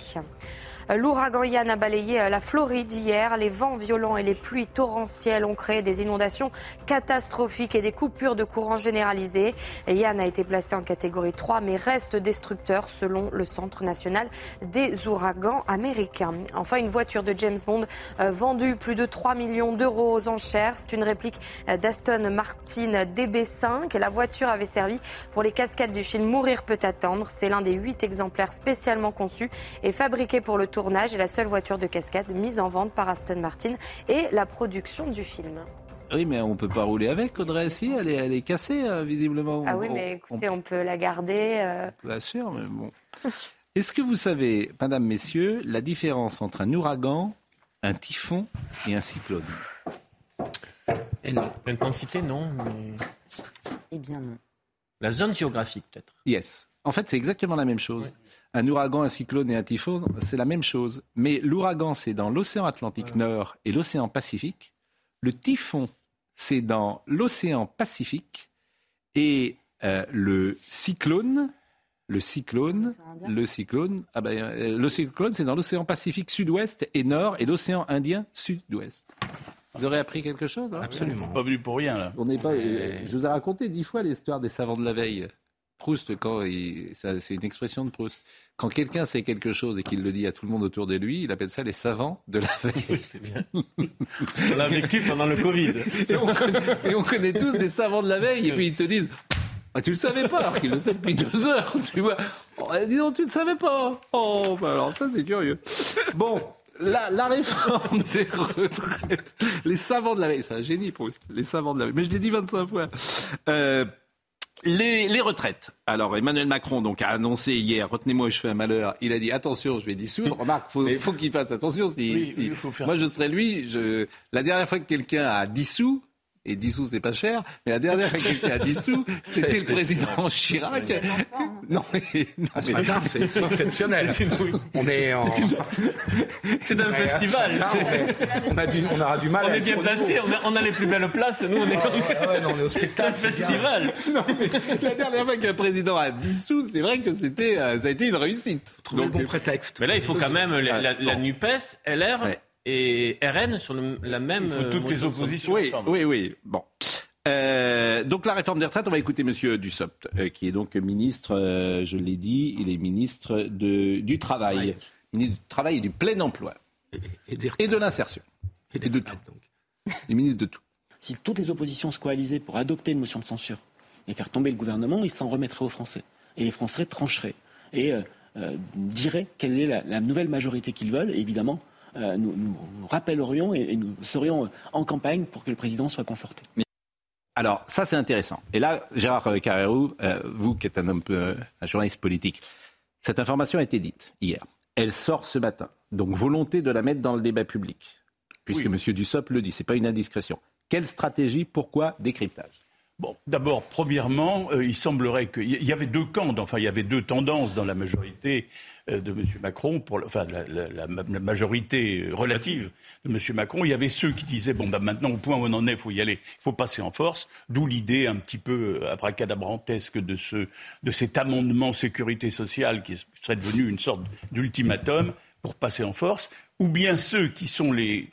L'ouragan Yann a balayé euh, la Floride hier. Les vents violents et les pluies torrentielles ont créé des inondations catastrophiques et des coupures de courant généralisées. Yann a été placé en catégorie 3 mais reste destructeur selon le Centre national des ouragans américains. Enfin, une voiture de James Bond euh, vendue plus de 3 millions d'euros aux enchères. C'est une réplique euh, d'Aston Martin DB5. La voiture avait servi pour les cascades du film Mourir peut attendre. C'est l'un des huit exemplaires spécialement conçus et fabriqués pour le tournage et la seule voiture de cascade mise en vente par Aston Martin et la production du film. Oui, mais on ne peut pas rouler avec, Audrey, si, elle est, elle est cassée, euh, visiblement. Ah oui, mais écoutez, on, peut la garder. Euh. Bien sûr, mais bon. Est-ce que vous savez, madame, messieurs, la différence entre un ouragan, un typhon et un cyclone? Et non. L'intensité, non, mais... Eh bien, non. La zone géographique, peut-être. Yes. En fait, c'est exactement la même chose. Un ouragan, un cyclone et un typhon, c'est la même chose. Mais l'ouragan, c'est dans l'océan Atlantique Nord et l'océan Pacifique. Le typhon, c'est dans l'océan Pacifique. Et euh, le cyclone, le cyclone, le cyclone, ah ben, euh, le cyclone, c'est dans l'océan Pacifique sud-ouest et nord et l'océan Indien sud-ouest. Vous aurez appris quelque chose hein? Absolument. Pas venu pour rien là. On n'est pas. Je vous ai raconté dix fois l'histoire des savants de la veille. Proust, quand c'est une expression de Proust. Quand quelqu'un sait quelque chose et qu'il le dit à tout le monde autour de lui, il appelle ça les savants de la veille. c'est bien. on l'a vécu pendant le Covid. Et on, connaît, tous des savants de la veille, et puis ils te disent ah, tu le savais pas, alors qu'il le sait depuis deux heures, tu vois. Oh, dis donc, tu le savais pas. Oh, bah alors ça, c'est curieux. Bon, la, la, réforme des retraites. Les savants de la veille, c'est un génie, Proust. Les savants de la veille. Mais je l'ai dit 25 fois. Euh, les, retraites. Alors Emmanuel Macron donc a annoncé hier, retenez-moi, je fais un malheur. Il a dit attention, je vais dissoudre. Remarque, faut, faut qu'il fasse attention. Si, Moi, je serais lui. Je... La dernière fois que quelqu'un a dissous, et 10 sous, c'est pas cher. Mais la dernière fois qu'il a 10 sous, c'était le président Chirac. Non, mais, non, ah, c'est exceptionnel. On est en... C'est un festival. on, a du, on aura du mal. On est bien placé. On a, les plus belles places. Nous, on est. Ah, ouais, non, on est au spectacle. C'est un festival. Non, mais la dernière fois qu'un président a 10 sous, c'est vrai que c'était, euh, ça a été une réussite. Trouver le bon prétexte. Mais là, il faut quand même la, la, Nupes, LR et RN sur la même. Il faut toutes les oppositions. Oui, oui, oui. Bon. Euh, donc la réforme des retraites, on va écouter Monsieur Dussopt, euh, qui est donc ministre, euh, je l'ai dit, il est ministre de, du travail, ministre du travail et du plein emploi et, de l'insertion et, de tout. Donc. Il est ministre de tout. Si toutes les oppositions se coalisaient pour adopter une motion de censure et faire tomber le gouvernement, ils s'en remettraient aux Français et les Français trancheraient et diraient quelle est la, la nouvelle majorité qu'ils veulent. Et évidemment, euh, nous, nous, rappellerions et, nous serions en campagne pour que le président soit conforté. Alors, ça, c'est intéressant. Et là, Gérard Carrérou, euh, vous qui êtes un homme, euh, un journaliste politique, cette information a été dite hier. Elle sort ce matin. Donc, volonté de la mettre dans le débat public. puisque M. Dussopt le dit. Ce n'est pas une indiscrétion. Quelle stratégie Pourquoi décryptage? Bon, d'abord, premièrement, euh, il semblerait qu'il y avait deux camps, enfin, il y avait deux tendances dans la majorité euh, de M. Macron, pour, enfin, la, majorité relative de M. Macron. Il y avait ceux qui disaient, bon, bah, maintenant, au point où on en est, il faut y aller, il faut passer en force, d'où l'idée un petit peu euh, abracadabrantesque de, ce, de cet amendement sécurité sociale qui serait devenu une sorte d'ultimatum pour passer en force, ou bien ceux qui sont les,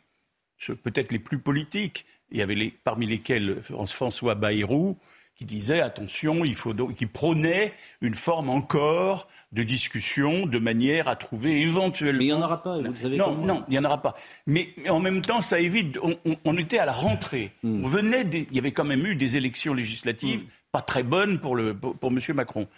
peut-être les plus politiques, il y avait parmi lesquels François Bayrou, qui disait attention, il faut donc, qui prônait une forme encore de discussion de manière à trouver éventuellement. Mais il n'y en aura pas. Vous savez non, non, il n'y en aura pas. Mais en même temps, ça évite. On, était à la rentrée. Hmm. On venait. il y avait quand même eu des élections législatives hmm. pas très bonnes pour le pour, pour M. Macron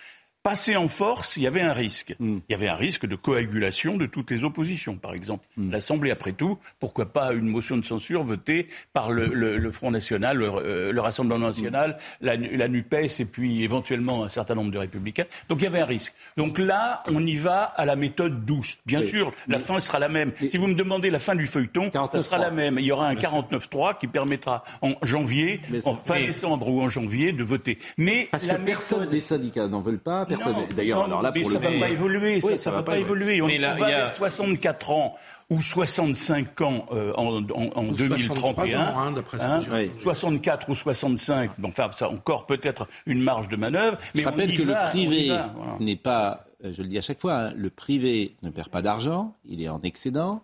passer en force, il y avait un risque. Hmm. Il y avait un risque de coagulation de toutes les oppositions, par exemple. Hmm. L'Assemblée, après tout, pourquoi pas une motion de censure votée par le, Front National, le, Rassemblement National, hmm. la, NUPES et puis éventuellement un certain nombre de républicains. Donc il y avait un risque. Donc là, on y va à la méthode douce. Bien sûr, la fin sera la même. si vous me demandez la fin du feuilleton, ça sera la même. Il y aura un 49-3 qui permettra en janvier, en fin décembre ou en janvier, de voter. Mais Parce que personne des syndicats n'en veulent pas. D'ailleurs, alors là, pour ça ne va pas évoluer. ça, ne va, pas évoluer. On, là, va avec 64 ans ou 65 ans euh, en, en, 2031. 64 hein, ou 65, bon, enfin, ça encore peut-être une marge de manœuvre. Mais je rappelle que le privé n'est pas, euh, je le dis à chaque fois, hein, le privé ne perd pas d'argent, il est en excédent.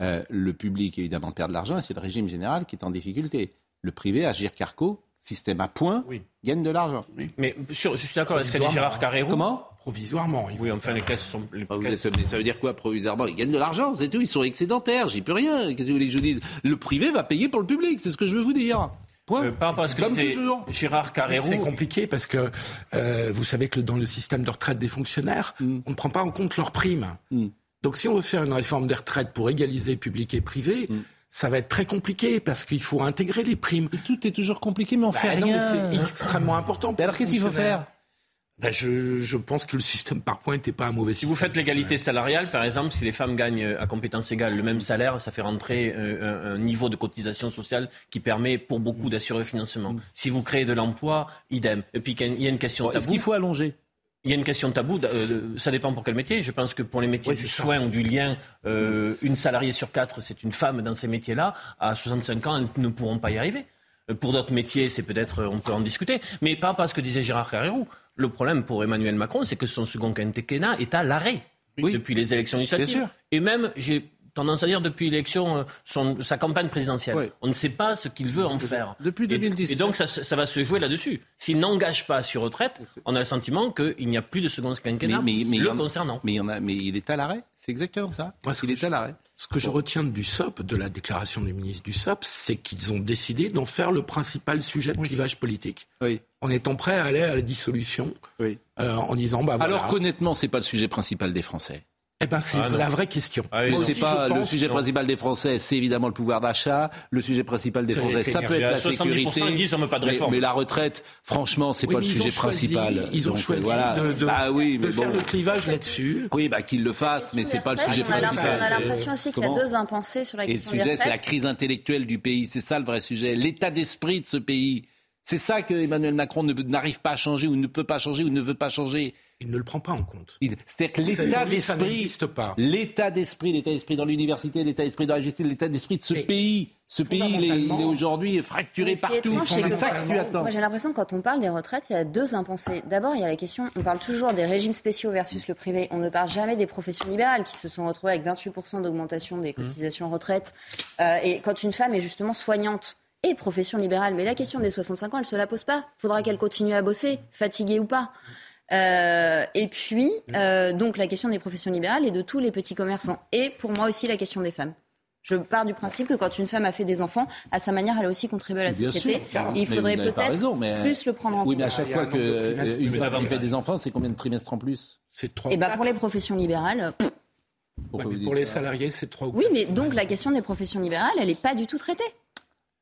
Euh, le public, évidemment, perd de l'argent et c'est le régime général qui est en difficulté. Le privé, Agir Carco, système à points, gagne de l'argent. Mais sur, je suis d'accord, est-ce qu'elle Gérard Carrérou Comment Provisoirement. Oui, enfin, les caisses sont. Les ah, caisses... Ça veut dire quoi, provisoirement? Ils gagnent de l'argent, c'est tout, ils sont excédentaires, j'y peux rien. Qu'est-ce que vous voulez que je dise? Le privé va payer pour le public, c'est ce que je veux vous dire. Point. Euh, pas parce que c'est Gérard Carrérou. C'est compliqué parce que euh, vous savez que dans le système de retraite des fonctionnaires, hmm. on ne prend pas en compte leurs primes. Hmm. Donc si on veut faire une réforme des retraites pour égaliser public et privé, hmm ça va être très compliqué parce qu'il faut intégrer les primes. tout est toujours compliqué, mais on bah fait rien. C'est extrêmement important. alors qu'est-ce qu'il faut faire ben je, je, pense que le système par points n'était pas un mauvais système. Si vous faites l'égalité salariale, par exemple, si les femmes gagnent à compétence égale le même salaire, ça fait rentrer euh, un, niveau de cotisation sociale qui permet pour beaucoup d'assurer le financement. Mm. Si vous créez de l'emploi, idem. Et puis il y a une question Est-ce qu'il faut allonger? Il y a une question de tabou, euh, ça dépend pour quel métier. Je pense que pour les métiers du soin ou du lien, euh, une salariée sur quatre, c'est une femme dans ces métiers-là. À 65 ans, elles ne pourront pas y arriver. Euh, pour d'autres métiers, c'est peut-être, on peut en discuter. Mais par rapport à ce que disait Gérard Carrérou, le problème pour Emmanuel Macron, c'est que son second quinquennat est à l'arrêt depuis les élections législatives. Et même, j'ai tendance à dire depuis l'élection, euh, sa campagne présidentielle. On ne sait pas ce qu'il veut en faire. Depuis 2010. Et, donc ça, ça, va se jouer là-dessus. S'il n'engage pas sur retraite, on a le sentiment qu'il n'y a plus de second quinquennat mais, mais, le concernant. Mais, il, a, mais il est à l'arrêt C'est exactement ça Moi, Il est à l'arrêt. Ce que je retiens du SOP, de la déclaration du ministre du SOP, c'est qu'ils ont décidé d'en faire le principal sujet de clivage politique. Oui. En étant prêt à aller à la dissolution, oui. Euh, en disant bah Alors qu'honnêtement, c'est pas le sujet principal des Français. Eh ben, c'est ah, la vraie question. Ah c'est pas le sujet principal des Français, c'est évidemment le pouvoir d'achat. Le sujet principal des Français, ça peut être la sécurité. pas de mais, mais, la retraite, franchement, c'est pas le sujet principal. Ils ont choisi voilà. de, de, bah, oui, mais de faire le clivage là-dessus. Oui, bah qu'ils le fassent, mais c'est pas le sujet principal. On a l'impression aussi qu'il y a deux impensés sur la question. Et le sujet, c'est la crise intellectuelle du pays. C'est ça le vrai sujet. L'état d'esprit de ce pays. C'est ça que Emmanuel Macron n'arrive pas à changer ou ne peut pas changer ou ne veut pas changer. Il ne le prend pas en compte. C'est-à-dire que l'état d'esprit, l'état d'esprit, l'état d'esprit dans l'université, l'état d'esprit dans la justice, l'état d'esprit de ce pays, ce pays, il est, aujourd'hui fracturé partout. C'est ça que tu attends. Moi, j'ai l'impression que quand on parle des retraites, il y a deux impensés. D'abord, il y a la question, on parle toujours des régimes spéciaux versus le privé. On ne parle jamais des professions libérales qui se sont retrouvées avec 28% d'augmentation des mmh. cotisations retraite. Euh, et quand une femme est justement soignante, et profession libérale. Mais la question des 65 ans, elle ne se la pose pas. Faudra qu'elle continue à bosser, fatiguée ou pas. Euh, et puis, euh, donc la question des professions libérales et de tous les petits commerçants. Et pour moi aussi la question des femmes. Je pars du principe que quand une femme a fait des enfants, à sa manière, elle a aussi contribué à la société. il faudrait peut-être plus le prendre en compte. Oui, mais à chaque fois qu'une femme fait des enfants, c'est combien de trimestres en plus? C'est trois. Et bah pour les professions libérales. pour les salariés, c'est trois. Oui, mais donc la question des professions libérales, elle n'est pas du tout traitée.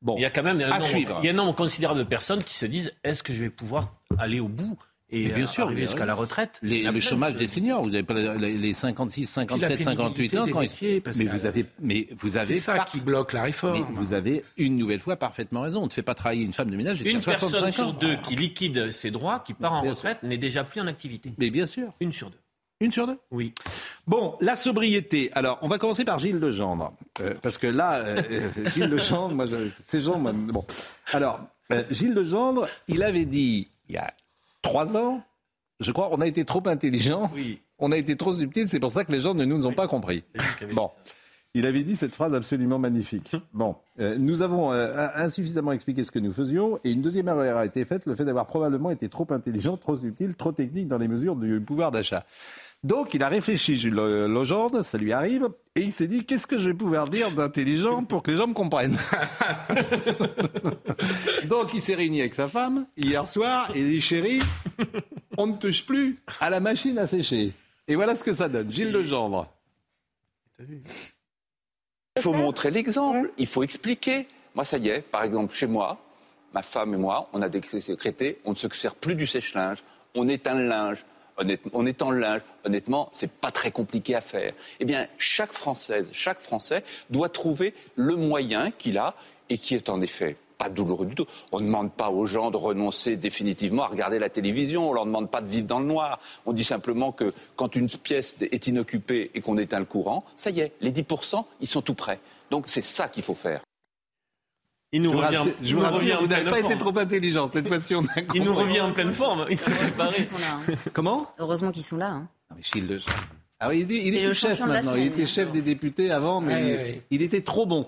Bon, il y a quand même un nombre, il y a un nombre considérable de personnes qui se disent est-ce que je vais pouvoir aller au bout et, bien sûr, arriver jusqu'à la retraite. le chômage des seniors, vous n'avez pas les 56, 57, 58 ans. Quand métiers, mais vous avez, mais vous avez c'est ça qui bloque la réforme. Mais vous avez une nouvelle fois parfaitement raison. On ne fait pas travailler une femme de ménage jusqu'à 65 ans. Une personne sur deux qui liquide ses droits, qui part en retraite, n'est déjà plus en activité. Mais bien sûr. Une sur deux. Une sur deux Oui. Bon, la sobriété. Alors, on va commencer par Gilles Legendre. Euh, parce que là, euh, Gilles Legendre, moi, ces gens, bon. Alors, euh, Gilles Legendre, il avait dit, il y a trois ans, je crois, on a été trop intelligent, oui. on a été trop subtil, c'est pour ça que les gens ne nous ont pas compris. Bon. Il avait dit cette phrase absolument magnifique. Bon, nous avons insuffisamment expliqué ce que nous faisions, et une deuxième erreur a été faite, le fait d'avoir probablement été trop intelligent, trop subtil, trop technique dans les mesures du pouvoir d'achat. Donc il a réfléchi, Jules Legendre, ça lui arrive, et il s'est dit qu'est-ce que je vais pouvoir dire d'intelligent pour que les gens me comprennent. Donc il s'est réuni avec sa femme hier soir et il dit chérie, on ne touche plus à la machine à sécher. Et voilà ce que ça donne. Gilles Legendre. Il faut montrer l'exemple, il faut expliquer. Moi, ça y est, par exemple, chez moi, ma femme et moi, on a décrété, on ne se sert plus du sèche-linge, on éteint le linge, on est en linge, honnêtement, c'est pas très compliqué à faire. Eh bien, chaque Française, chaque Français doit trouver le moyen qu'il a et qui est en effet pas douloureux du tout. On ne demande pas aux gens de renoncer définitivement à regarder la télévision, on leur demande pas de vivre dans le noir. On dit simplement que quand une pièce est inoccupée et qu'on éteint le courant, ça y est, les 10%, ils sont tout prêts. Donc c'est ça qu'il faut faire. Il nous revient, je vous rassure, vous n'avez pas été trop intelligent. Cette fois-ci, on a Il nous revient en pleine forme. Il s'est préparé. Hein. Comment? Heureusement qu'ils sont là. Hein. Non, mais Gilles ah il, il est, plus chef maintenant. il était chef des députés avant, mais il, était trop bon.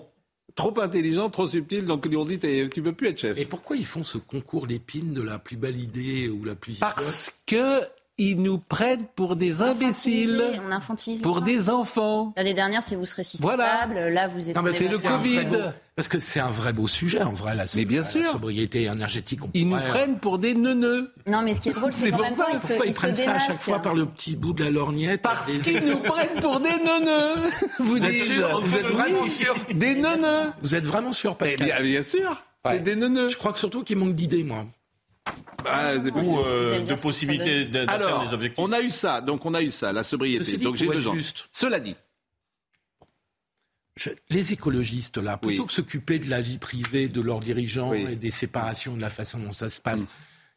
Trop intelligent, trop subtil, donc ils lui ont dit tu peux plus être chef. Et pourquoi ils font ce concours d'épines de la plus belle idée ou la plus Parce que ils nous prennent pour des imbéciles, on infantilise pour des enfants. L'année dernière, c'est vous serez si voilà. Là, vous êtes. Non, mais c'est le Covid. Parce que c'est un vrai beau sujet, en vrai, la, mais bien la, sûr. sobriété énergétique. ils nous prennent pour des neuneux. Non, mais ce qui est drôle, c'est qu'en même temps, ils se, ils, ils prennent ça à chaque fois par le petit bout de la lorgnette Parce qu'ils nous prennent pour des neuneux. Vous, êtes sûr Vous êtes vraiment sûr Des neuneux. Vous êtes vraiment sûr, Pascal bien, bien sûr. C'est des neuneux. Je crois que surtout qu'il manque d'idées, moi. Ah, ou euh, de possibilités d'atteindre des objectifs. On a eu ça, donc on a eu ça, la sobriété. donc j'ai besoin. Juste. Cela dit, je, les écologistes là, plutôt oui. que s'occuper de la vie privée de leurs dirigeants oui. et des séparations, de la façon dont ça se passe. Mm.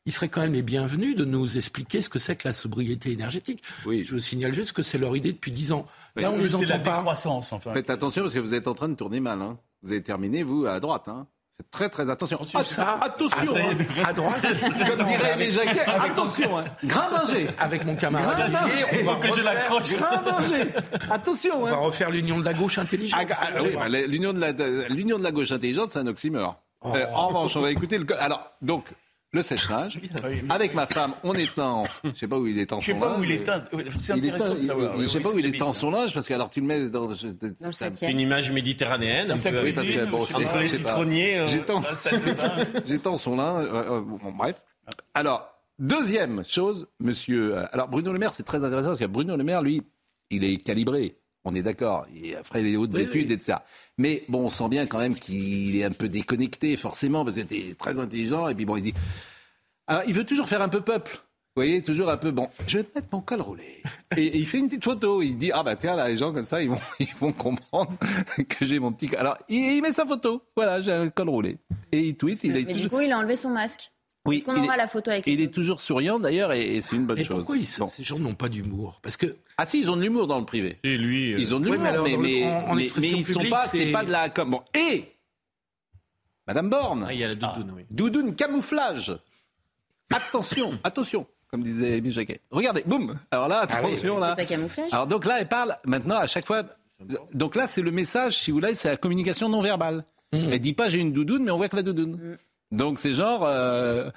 Ils seraient quand même les bienvenus de nous expliquer ce que c'est que la sobriété énergétique. Oui. Je vous signale juste que c'est leur idée depuis dix ans. Là, on les entend la pas. Décroissance, enfin. Faites attention parce que vous êtes en train de tourner mal. Hein. Vous avez terminé, vous, à droite. Hein. Faites très très attention. Ah, ça, attention, ah, hein. à droite. Comme dirait Aimé Jacquet, attention. Hein. Grand danger. Avec mon camarade. Grand danger. On va que je l'accroche. Grand danger. Attention. On va refaire l'union de la gauche intelligente. Ah, ah, oui, bah, l'union de la l'union de la gauche intelligente, c'est un oxymore. Oh. Euh, en revanche, on va écouter le. Alors, donc. Le séchage. Avec ma femme, on étend. Je sais pas où il étend son linge. Je sais pas où il éteint. C'est intéressant de savoir. Je sais pas où il étend son linge parce que alors tu le mets dans. dans une image méditerranéenne. Oui, parce que bon, entre les citronniers. J'étends son linge. Bon, bref. Alors, deuxième chose, monsieur. Alors, Bruno Le Maire, c'est très intéressant parce que Bruno Le Maire, lui, il est calibré. On est d'accord. Il a fait les hautes oui, études, oui. etc. Mais bon, on sent bien quand même qu'il est un peu déconnecté, forcément, parce qu'il était très intelligent. Et puis bon, il dit. Alors, il veut toujours faire un peu peuple. Vous voyez, toujours un peu bon. Je vais mettre mon col roulé. Et, et, il fait une petite photo. Il dit ah bah tiens là, les gens comme ça, ils vont ils vont comprendre que j'ai mon petit. Alors il, il, met sa photo. Voilà, j'ai un col roulé. Et il tweet. Il mais est du toujours... coup, il a enlevé son masque. Oui, qu'on aura est, la photo avec Il est toujours souriant d'ailleurs et, et c'est une bonne chose. Pourquoi ils, bon. ces gens n'ont pas d'humour? Parce que ah si, ils ont de l'humour dans le privé. Et lui, ils ont de l'humour, ouais, mais, mais, mais, mais ils sont pas, c'est pas de la com. Bon, et Madame Borne. Ah, il y a la doudoune, ah. oui. Doudoune camouflage. Attention, attention. Comme disait Émile Jacquet. Regardez, boum. Alors là, attention ah oui, là. Pas camouflage. Alors donc là, elle parle maintenant à chaque fois. Donc là, c'est le message, si vous voulez, c'est la communication non verbale. Mmh. Elle dit pas j'ai une doudoune, mais on voit que la doudoune. Mmh. Donc c'est genre. Euh,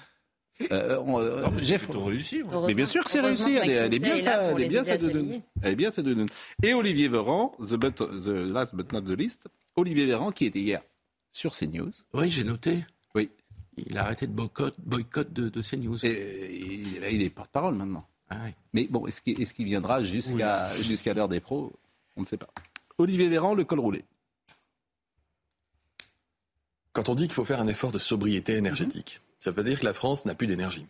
euh, euh, Jeff, réussi. Ouais. Mais bien sûr que c'est réussi. Elle, elle, est bien ça. Elle est bien ça de Elle est bien ça de Et Olivier Véran, the, but, the last but not the least, Olivier Véran qui était hier sur CNews. Oui, j'ai noté. Oui. Il a arrêté de boycott, boycott de, de CNews. Et, il, il est porte-parole maintenant. Ah, oui. Mais bon, est-ce qu'il est qu viendra jusqu'à oui. jusqu'à l'heure des pros? On ne sait pas. Olivier Véran, le col roulé. Quand on dit qu'il faut faire un effort de sobriété énergétique, mmh. Ça veut dire que la France n'a plus d'énergie.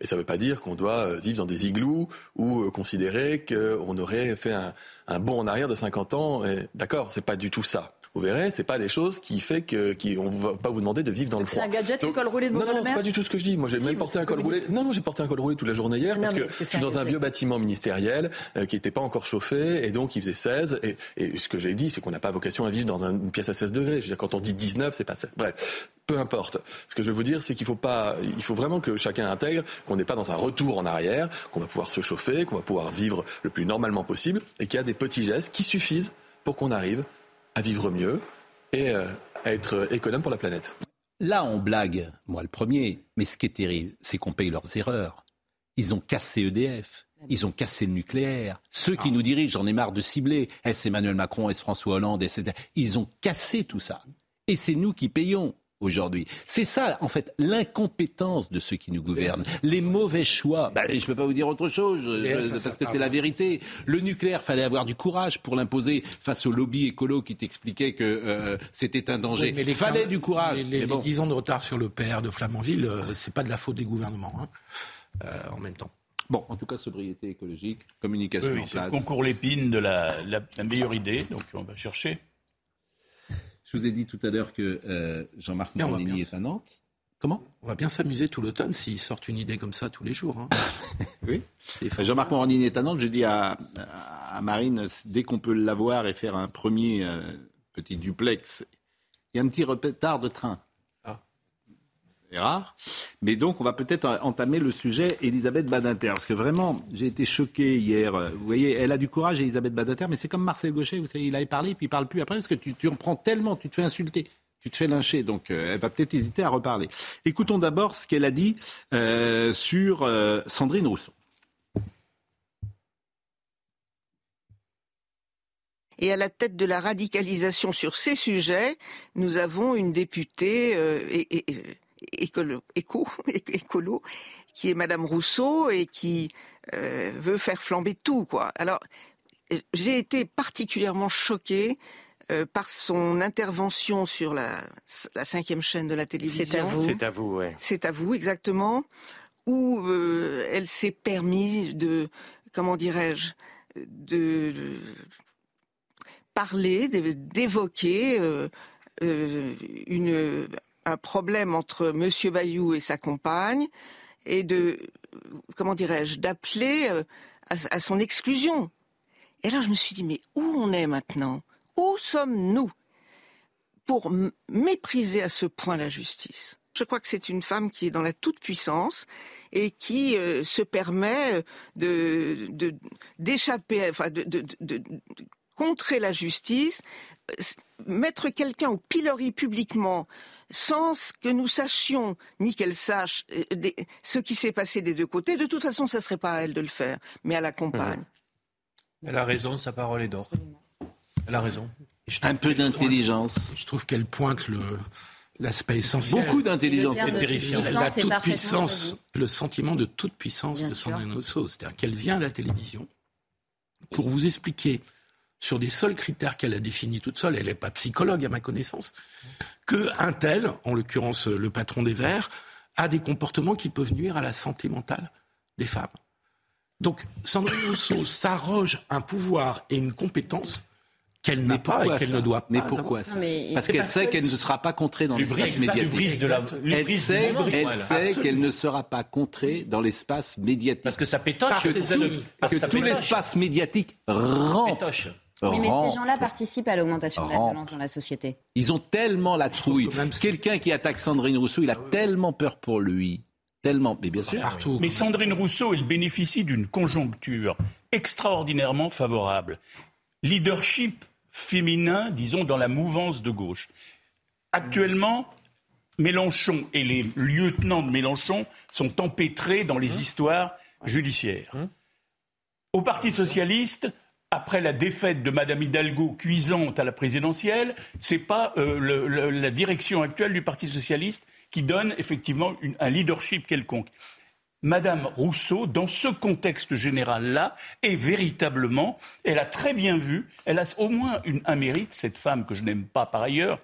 Et ça ne veut pas dire qu'on doit vivre dans des igloos ou considérer qu'on aurait fait un, un bond en arrière de 50 ans. D'accord, c'est pas du tout ça vous verrez, c'est pas des choses qui fait que qui on va pas vous demander de vivre dans le froid. C'est un gadget, le col roulé de Non, non, c'est pas du tout ce que je dis. Moi, j'ai même porté un col roulé. Non, non, j'ai porté un col roulé toute la journée hier parce que, je suis dans un vieux bâtiment ministériel euh, qui n'était pas encore chauffé et donc il faisait 16. Et, et ce que j'ai dit, c'est qu'on n'a pas vocation à vivre dans une pièce à 16 degrés. Je veux dire, quand on dit 19, c'est pas 16. Bref, peu importe. Ce que je veux vous dire, c'est qu'il faut pas, il faut vraiment que chacun intègre qu'on n'est pas dans un retour en arrière, qu'on va pouvoir se chauffer, qu'on va pouvoir vivre le plus normalement possible et qu'il y a des petits gestes qui suffisent pour qu'on arrive à vivre mieux, et euh, à être économe pour la planète. Là, on blague, moi le premier, mais ce qui est terrible, c'est qu'on paye leurs erreurs. Ils ont cassé EDF. Ils ont cassé le nucléaire. Ceux qui nous dirigent, j'en ai marre de cibler, est-ce Emmanuel Macron, est-ce François Hollande, etc. Ils ont cassé tout ça. Et c'est nous qui payons aujourd'hui. C'est ça, en fait, l'incompétence de ceux qui nous gouvernent, les mauvais choix. Bah, je ne peux pas vous dire autre chose, euh, parce que c'est la vérité. Le nucléaire, fallait avoir du courage pour l'imposer face au lobby écolo qui t'expliquait que euh, c'était un danger. mais il fallait du courage. Les, 10 ans de retard sur le PR de Flamanville, euh, c'est pas de la faute des gouvernements, hein, en même temps. Bon, en tout cas, sobriété écologique, communication oui, en place. Le concours l'épine de la, la, la meilleure idée, donc on va chercher. Je vous ai dit tout à l'heure que euh, Jean-Marc Morandini est à Nantes. Comment? On va bien s'amuser tout l'automne s'ils sortent une idée comme ça tous les jours. Hein. oui. Jean-Marc Morandini est à Nantes. Je dis à, à Marine, dès qu'on peut l'avoir et faire un premier euh, petit duplex, il y a un petit retard de train rare. Mais donc, on va peut-être entamer le sujet Elisabeth Badinter. Parce que vraiment, j'ai été choqué hier. Vous voyez, elle a du courage, Elisabeth Badinter, mais c'est comme Marcel Gaucher. Vous savez, il avait parlé, puis il parle plus après, parce que tu, tu en prends tellement, tu te fais insulter. Tu te fais lyncher, donc euh, elle va peut-être hésiter à reparler. Écoutons d'abord ce qu'elle a dit euh, sur euh, Sandrine Rousseau. Et à la tête de la radicalisation sur ces sujets, nous avons une députée et, écolo, éco, écolo, qui est Madame Rousseau et qui euh, veut faire flamber tout, quoi. Alors, j'ai été particulièrement choquée euh, par son intervention sur la, la, cinquième chaîne de la télévision. C'est à vous. C'est à vous, ouais. C'est à vous, exactement. Où euh, elle s'est permis de, comment dirais-je, de, de, parler, d'évoquer une un problème entre Monsieur Bayou et sa compagne et de, comment dirais-je, d'appeler euh, à, son exclusion. Et là, je me suis dit, mais où on est maintenant? Où sommes-nous? Pour mépriser à ce point la justice. Je crois que c'est une femme qui est dans la toute-puissance et qui euh, se permet de d'échapper, enfin, de, de, de, contrer la justice, mettre quelqu'un au pilori publiquement sans que nous sachions, ni qu'elle sache, euh, ce qui s'est passé des deux côtés. De toute façon, ça ne serait pas à elle de le faire, mais à la compagne. Mmh. Elle a raison, sa parole est d'or. Elle a raison. Un peu d'intelligence. Je trouve qu'elle pointe le, l'aspect essentiel. Beaucoup d'intelligence, c'est terrifiant. La toute puissance, le sentiment de toute puissance de Sandrine Rousseau. C'est-à-dire qu'elle vient à la télévision pour vous expliquer sur des seuls critères qu'elle a définis toute seule, elle n'est pas psychologue à ma connaissance, qu'un tel, en l'occurrence le patron des Verts, a des comportements qui peuvent nuire à la santé mentale des femmes. Donc Sandrine Rousseau s'arroge un pouvoir et une compétence qu'elle n'a pas et qu'elle ne doit pas. Mais pourquoi ça Parce qu'elle sait qu'elle ne sera pas contrée dans l'espace médiatique. elle sait, elle sait qu'elle ne sera pas contrée dans l'espace médiatique. Parce que ça pétoche. Que, tout, tout l'espace médiatique mais ces gens-là participent à l'augmentation de la violence dans la société. Ils ont tellement la trouille. Quelqu'un qui attaque Sandrine Rousseau, il a tellement peur pour lui. Tellement, mais bien sûr. Mais Sandrine Rousseau, elle bénéficie d'une conjoncture extraordinairement favorable. Leadership féminin, disons, dans la mouvance de gauche. Actuellement, Mélenchon et les lieutenants de Mélenchon sont empêtrés dans les histoires judiciaires. Au Parti socialiste, après la défaite de Madame Hidalgo cuisante à la présidentielle, c'est pas euh, la direction actuelle du Parti socialiste qui donne effectivement un leadership quelconque. Madame Rousseau, dans ce contexte général-là, est véritablement, elle a très bien vu, elle a au moins un mérite, cette femme que je n'aime pas par ailleurs,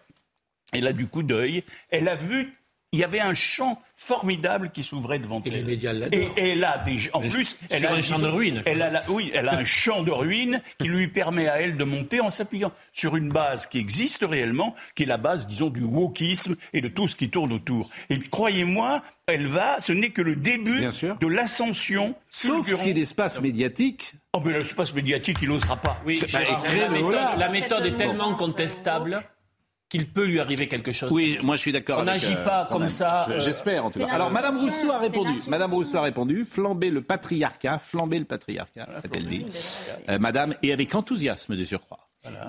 elle a du coup d'œil, elle a vu il y avait un champ formidable qui s'ouvrait devant et elle. Les médias et, et elle a des, en plus, elle Sur a un champ de ruines. Elle a, la- oui, elle a un champ de ruines qui lui permet à elle de monter en s'appuyant sur une base qui existe réellement, qui est la base, disons, du wokisme et de tout ce qui tourne autour. Et croyez-moi, elle va, ce n'est que le début de l'ascension. Sauf fulgurante. si l'espace médiatique. Oh, mais l'espace médiatique, il n'osera pas. Oui, Bah, la méthode, la méthode est tellement contestable qu'il peut lui arriver quelque chose. Oui, moi je suis d'accord. On avec, n'agit euh, pas comme même. ça. Je- euh, J'espère en tout cas. Alors Madame Rousseau a répondu. Madame Rousseau a répondu. Flamber le patriarcat, flamber le patriarcat, a-t-elle dit. Euh, Madame, et avec enthousiasme de surcroît.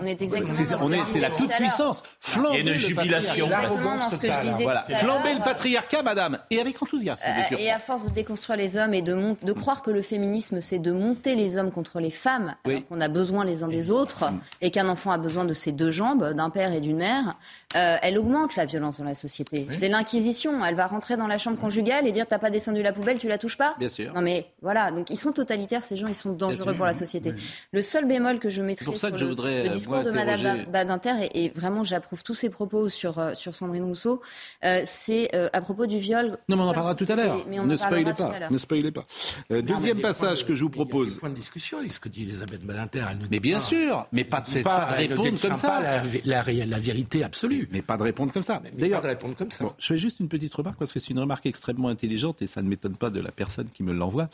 On est exactement C'est on est- c'est la tout toute puissance. Flamber Il y a une le jubilation. patriarcat. Exactement dans ce que je disais Voilà. tout à Flamber le patriarcat, Madame, et avec enthousiasme Euh. Et à force de déconstruire les hommes et de, mon- de croire que le féminisme, c'est de monter les hommes contre les femmes, Oui. alors qu'on a besoin les uns des autres, et qu'un enfant a besoin de ses deux jambes, d'un père et d'une mère, euh, elle augmente la violence dans la société. C'est l'inquisition. Elle va rentrer dans la chambre conjugale et dire T'as pas descendu la poubelle, tu la touches pas Bien sûr. Non mais voilà, donc ils sont totalitaires, ces gens, ils sont dangereux pour la société. Le seul bémol que je mettrai pour ça sur que je le, voudrais, le euh, discours moi, de Madame interroger- Badinter, et, et vraiment j'approuve tous ses propos sur, euh, sur Sandrine Rousseau, euh, c'est euh, à propos du viol. Non, mais on en parlera tout à l'heure. Mais on Ne spoilez pas. Ne spoilez pas. Euh, Non, deuxième passage de- que je vous propose. des points de discussion avec ce que dit Elisabeth Badinter. Elle Mais bien pas- sûr, mais pas de, cette- pas de détient comme ça. pas la, la, ré- la vérité absolue. Mais pas de répondre comme ça. D'ailleurs, répondre comme ça. Bon, je fais juste une petite remarque parce que c'est une remarque extrêmement intelligente et ça ne m'étonne pas de la personne qui me l'envoie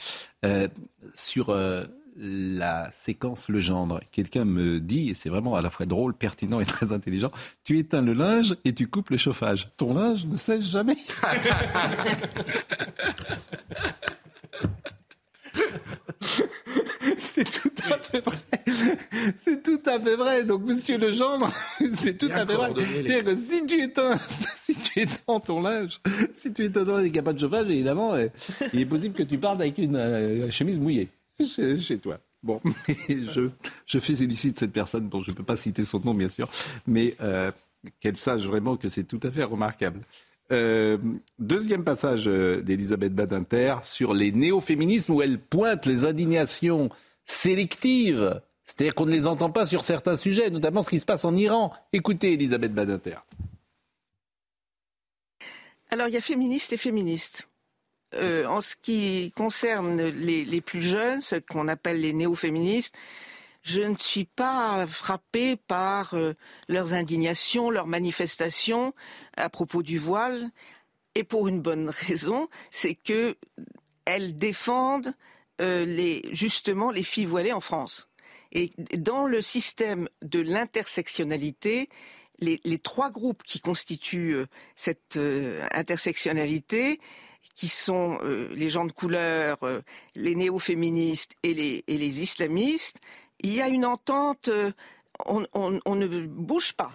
euh, sur euh, la séquence Le Gendre. Quelqu'un me dit, et c'est vraiment à la fois drôle, pertinent et très intelligent, tu éteins le linge et tu coupes le chauffage. Ton linge ne sèche jamais. C'est tout à fait vrai. C'est tout à fait vrai. Donc, monsieur Legendre, c'est tout à fait vrai. C'est-à-dire que si tu éteins, si tu ton linge, si tu éteins ton linge et qu'il n'y a pas de chauffage, évidemment, euh, il est possible que tu partes avec une euh, chemise mouillée chez, chez toi. Bon, je, je fais félicite cette personne. Bon, je ne peux pas citer son nom, bien sûr, mais euh, qu'elle sache vraiment que c'est tout à fait remarquable. Euh, deuxième passage d'Elisabeth Badinter sur les néo-féminismes où elle pointe les indignations sélectives. C'est-à-dire qu'on ne les entend pas sur certains sujets, notamment ce qui se passe en Iran. Écoutez Elisabeth Badinter. Alors, il y a féministes et féministes. Euh, en ce qui concerne les, les plus jeunes, ce qu'on appelle les néo-féministes, je ne suis pas frappée par euh, leurs indignations, leurs manifestations à propos du voile, et pour une bonne raison, c'est que elles défendent euh, les, justement les filles voilées en France. Et dans le système de l'intersectionnalité, les, trois groupes qui constituent euh, cette euh, intersectionnalité, qui sont les gens de couleur, les néo-féministes et les, islamistes, il y a une entente, on, ne bouge pas.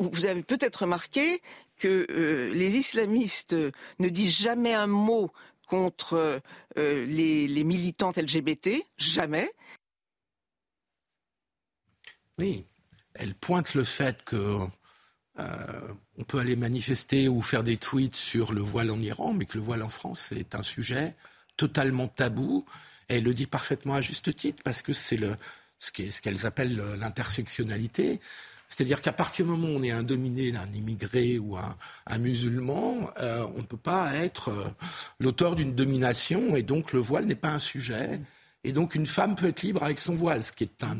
Vous avez peut-être remarqué que les islamistes ne disent jamais un mot contre euh, les, les militantes LGBT, jamais. Oui, elle pointe le fait que euh, on peut aller manifester ou faire des tweets sur le voile en Iran, mais que le voile en France est un sujet totalement tabou. Elle le dit parfaitement à juste titre parce que c'est ce qu'elles appellent le- l'intersectionnalité. C'est-à-dire qu'à partir du moment où on est un dominé, un immigré ou un, musulman, euh, on ne peut pas être euh, l'auteur d'une domination et donc le voile n'est pas un sujet. Et donc une femme peut être libre avec son voile, ce qui est un,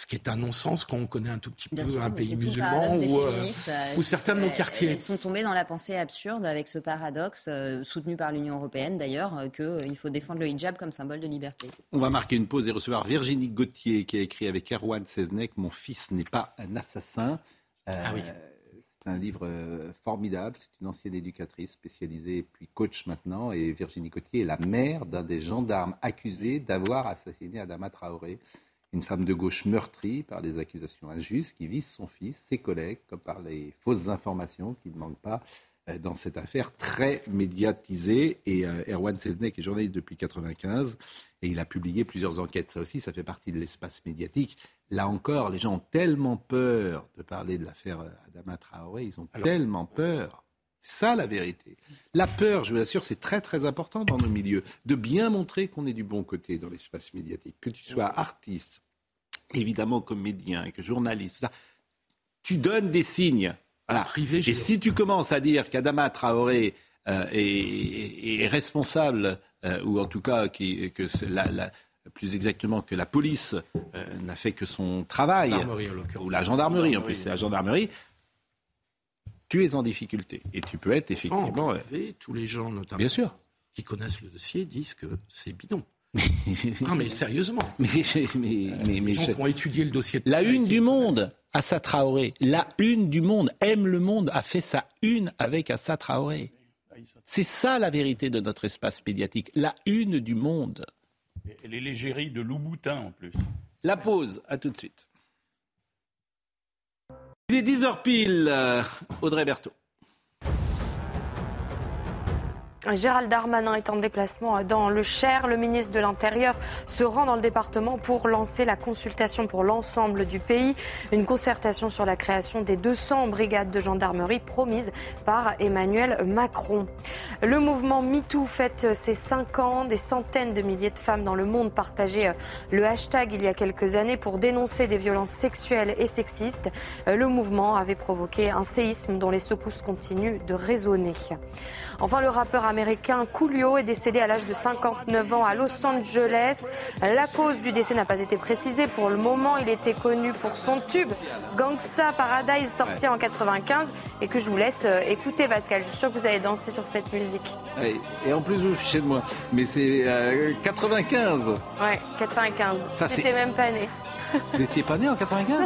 ce qui est un non-sens quand on connaît un tout petit peu sûr, un pays musulman ou, euh, euh, ou certains de nos elles- quartiers. Elles sont tombées dans la pensée absurde avec ce paradoxe, euh, soutenu par l'Union européenne d'ailleurs, euh, qu'il faut défendre le hijab comme symbole de liberté. On va marquer une pause et recevoir Virginie Gauthier qui a écrit avec Erwan Seznek Mon fils n'est pas un assassin. Euh, Ah oui. C'est un livre euh, formidable. C'est une ancienne éducatrice spécialisée puis coach maintenant. Et Virginie Gauthier est la mère d'un des gendarmes accusés d'avoir assassiné Adama Traoré, une femme de gauche meurtrie par des accusations injustes qui vise son fils, ses collègues, comme par les fausses informations qui ne manquent pas euh, dans cette affaire très médiatisée. Et euh, Erwan Seznek est journaliste depuis 1995 et il a publié plusieurs enquêtes. Ça aussi, ça fait partie de l'espace médiatique. Là encore, les gens ont tellement peur de parler de l'affaire Adama Traoré, ils ont tellement peur. C'est ça la vérité. La peur, je vous assure, c'est très très important dans nos milieux, de bien montrer qu'on est du bon côté dans l'espace médiatique. Que tu sois artiste, évidemment comédien, que journaliste, ça, tu donnes des signes. Privé, Et si tu commences à dire qu'Adama Traoré euh, est, responsable, euh, ou en tout cas qui, que la, plus exactement que la police euh, n'a fait que son travail, ou la gendarmerie, en plus c'est la gendarmerie, tu es en difficulté. Et tu peux être effectivement... tous les gens, notamment, Bien sûr. qui connaissent le dossier, disent que c'est bidon. non mais sérieusement. Mais, mais, mais, les gens qui ont étudié le dossier. La une du monde, Assa Traoré, la une du monde, aime le monde, a fait sa une avec Assa Traoré. C'est ça la vérité de notre espace médiatique, la une du monde. Elle est l'égérie de Louboutin en plus. La pause, à tout de suite. Il est 10h pile, euh, Audrey Berthaud. Gérald Darmanin est en déplacement dans le Cher. Le ministre de l'Intérieur se rend dans le département pour lancer la consultation pour l'ensemble du pays. Une concertation sur la création des 200 brigades de gendarmerie promises par Emmanuel Macron. Le mouvement MeToo fête ses 5 ans. Des centaines de milliers de femmes dans le monde partageaient le hashtag il y a quelques années pour dénoncer des violences sexuelles et sexistes. Le mouvement avait provoqué un séisme dont les secousses continuent de résonner. Enfin, le rappeur américain Coolio est décédé à l'âge de 59 ans à Los Angeles. La cause du décès n'a pas été précisée. Pour le moment, il était connu pour son tube Gangsta Paradise sorti en 95 et que je vous laisse euh, écouter Pascal. Je suis sûr que vous allez danser sur cette musique. Et en plus, vous vous fichez de moi. Mais c'est 95. Euh, ouais, 95. Ça, J'étais même pas né. Vous n'étiez pas né en 95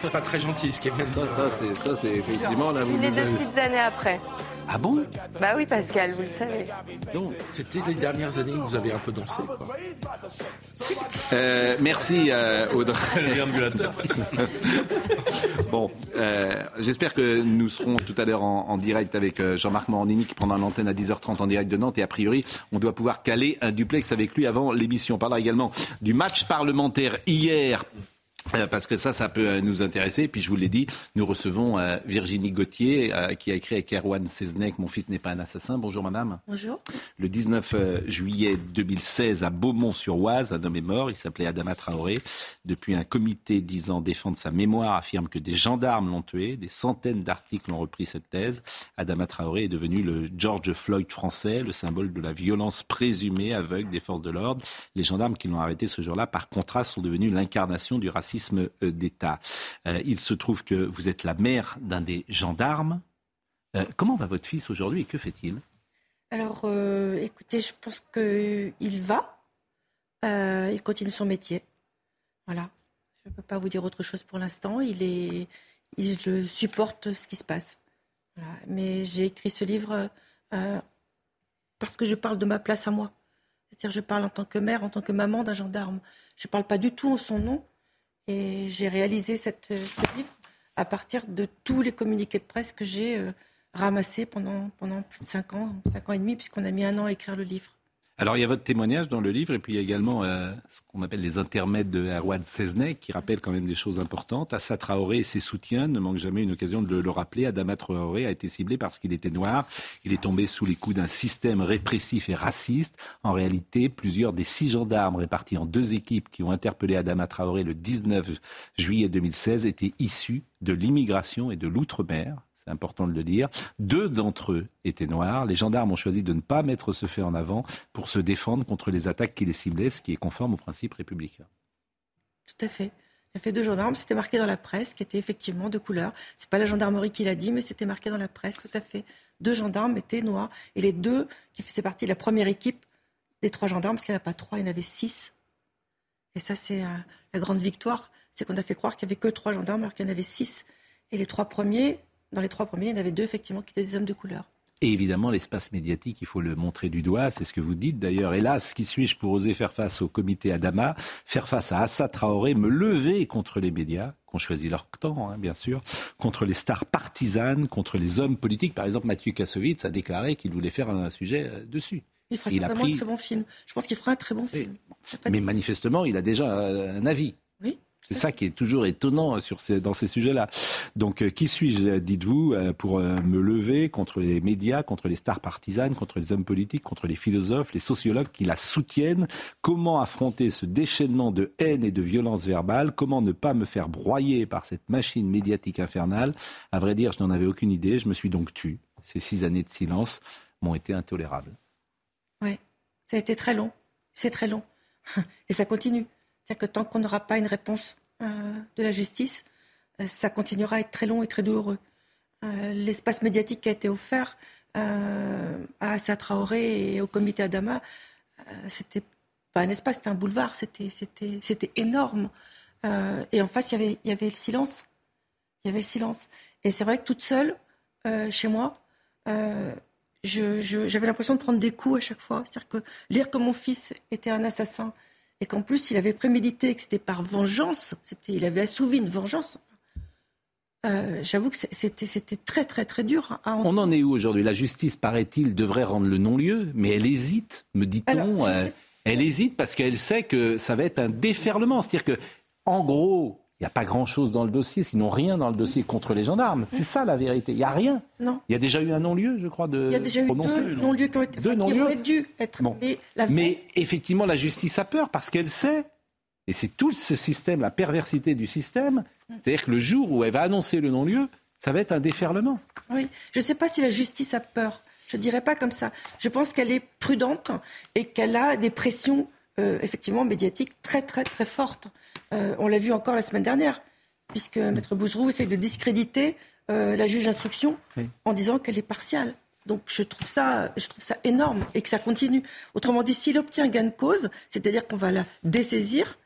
C'est pas très gentil ce qui est maintenant. Ça, ça c'est effectivement là. Vous il est deux petites années après. Ah bon? Bah oui, Pascal, vous le savez. Donc, c'était les dernières années où vous avez un peu dansé. Euh, merci, euh, Audrey. bon, euh, j'espère que nous serons tout à l'heure en, direct avec euh, Jean-Marc Morandini qui prendra l'antenne à 10h30 en direct de Nantes. Et a priori, on doit pouvoir caler un duplex avec lui avant l'émission. On parlera également du match parlementaire hier parce que ça, ça peut euh, nous intéresser. Et puis je vous l'ai dit, nous recevons euh, Virginie Gauthier, qui a écrit avec Erwan Seznec, Mon fils n'est pas un assassin. Bonjour madame. Bonjour. Le 19 juillet 2016, à Beaumont-sur-Oise, un homme est mort. Il s'appelait Adama Traoré. Depuis, un comité disant défendre sa mémoire affirme que des gendarmes l'ont tué. Des centaines d'articles ont repris cette thèse. Adama Traoré est devenu le George Floyd français, le symbole de la violence présumée aveugle des forces de l'ordre. Les gendarmes qui l'ont arrêté ce jour-là, par contraste, sont devenus l'incarnation du racisme euh, d'État. Euh, il se trouve que vous êtes la mère d'un des gendarmes. Euh, comment va votre fils aujourd'hui et que fait-il? Alors, écoutez, je pense qu'il va. il continue son métier. Voilà. Je ne peux pas vous dire autre chose pour l'instant. Il, est, il supporte ce qui se passe. Mais j'ai écrit ce livre parce que je parle de ma place à moi. C'est-à-dire, je parle en tant que mère, en tant que maman d'un gendarme. Je ne parle pas du tout en son nom. Et j'ai réalisé cette, ce livre à partir de tous les communiqués de presse que j'ai euh, ramassés pendant, pendant plus de 5 ans, 5 ans et demi, puisqu'on a mis un an à écrire le livre. Alors il y a votre témoignage dans le livre et puis il y a également euh, ce qu'on appelle les intermèdes de Erwan Seznec qui rappellent quand même des choses importantes. Assa Traoré et ses soutiens ne manquent jamais une occasion de le, rappeler. Adama Traoré a été ciblé parce qu'il était noir. Il est tombé sous les coups d'un système répressif et raciste. En réalité, plusieurs des six gendarmes répartis en deux équipes qui ont interpellé Adama Traoré le 19 juillet 2016 étaient issus de l'immigration et de l'outre-mer c'est important de le dire. Deux d'entre eux étaient noirs. Les gendarmes ont choisi de ne pas mettre ce fait en avant pour se défendre contre les attaques qui les ciblaient, ce qui est conforme aux principes républicains. Tout à fait. Il a fait deux gendarmes, c'était marqué dans la presse, qui était effectivement de couleur. C'est pas la gendarmerie qui l'a dit, mais c'était marqué dans la presse, tout à fait. Deux gendarmes étaient noirs. Et les deux qui faisaient partie de la première équipe des trois gendarmes, parce qu'il n'y en a pas trois, il y en avait six. Et ça, c'est euh, la grande victoire. C'est qu'on a fait croire qu'il n'y avait que trois gendarmes, alors qu'il y en avait six. Et les trois premiers dans les trois premiers, il y en avait deux effectivement qui étaient des hommes de couleur. Et évidemment, l'espace médiatique, il faut le montrer du doigt, c'est ce que vous dites d'ailleurs. Hélas, qui suis-je pour oser faire face au comité Adama, faire face à Assa Traoré, me lever contre les médias, qu'on choisit leur temps, hein, bien sûr, contre les stars partisanes, contre les hommes politiques. Par exemple, Mathieu Kassovitz a déclaré qu'il voulait faire un sujet euh, dessus. Il fera un très bon film. Je pense qu'il fera un très bon film. Mais manifestement, il a déjà un avis. C'est ça qui est toujours étonnant ces, dans ces sujets-là. Donc, euh, qui suis-je, dites-vous, euh, pour euh, me lever contre les médias, contre les stars partisanes, contre les hommes politiques, contre les philosophes, les sociologues qui la soutiennent? Comment affronter ce déchaînement de haine et de violence verbale? Comment ne pas me faire broyer par cette machine médiatique infernale? À vrai dire, je n'en avais aucune idée. Je me suis donc tu. Ces six années de silence m'ont été intolérables. Oui, ça a été très long. C'est très long. Et ça continue. C'est-à-dire que tant qu'on n'aura pas une réponse euh, de la justice, euh, ça continuera à être très long et très douloureux. Euh, l'espace médiatique qui a été offert à Assa Traoré et au comité Adama, c'était pas un espace, c'était un boulevard, c'était, énorme. et en face, y, il y avait le silence. Il y avait le silence. Et c'est vrai que toute seule, chez moi, j'avais l'impression de prendre des coups à chaque fois. C'est-à-dire que lire que mon fils était un assassin et qu'en plus il avait prémédité, que c'était par vengeance, c'était, il avait assouvi une vengeance. Euh, j'avoue que c'était, très très très dur. À On en est où aujourd'hui? La justice, paraît-il, devrait rendre le non-lieu, mais elle hésite, me dit-on. Euh, elle hésite parce qu'elle sait que ça va être un déferlement. C'est-à-dire que, en gros, il n'y a pas grand-chose dans le dossier, sinon rien dans le dossier contre les gendarmes. C'est ça la vérité. Il n'y a rien. Non. Il y a déjà eu un non-lieu, je crois, de Il y a déjà eu deux non-lieux qui, ont été, deux auraient dû être. Mais, effectivement, la justice a peur parce qu'elle sait, et c'est tout ce système, la perversité du système, c'est-à-dire que le jour où elle va annoncer le non-lieu, ça va être un déferlement. Oui. Je ne sais pas si la justice a peur. Je ne dirais pas comme ça. Je pense qu'elle est prudente et qu'elle a des pressions euh, effectivement médiatiques très très très fortes. Euh, on l'a vu encore la semaine dernière, puisque Maître Bouzrou essaie de discréditer euh, la juge d'instruction en disant qu'elle est partiale. Donc je trouve ça, je trouve ça énorme et que ça continue. Autrement dit, s'il obtient gain de cause, c'est-à-dire qu'on va la dessaisir,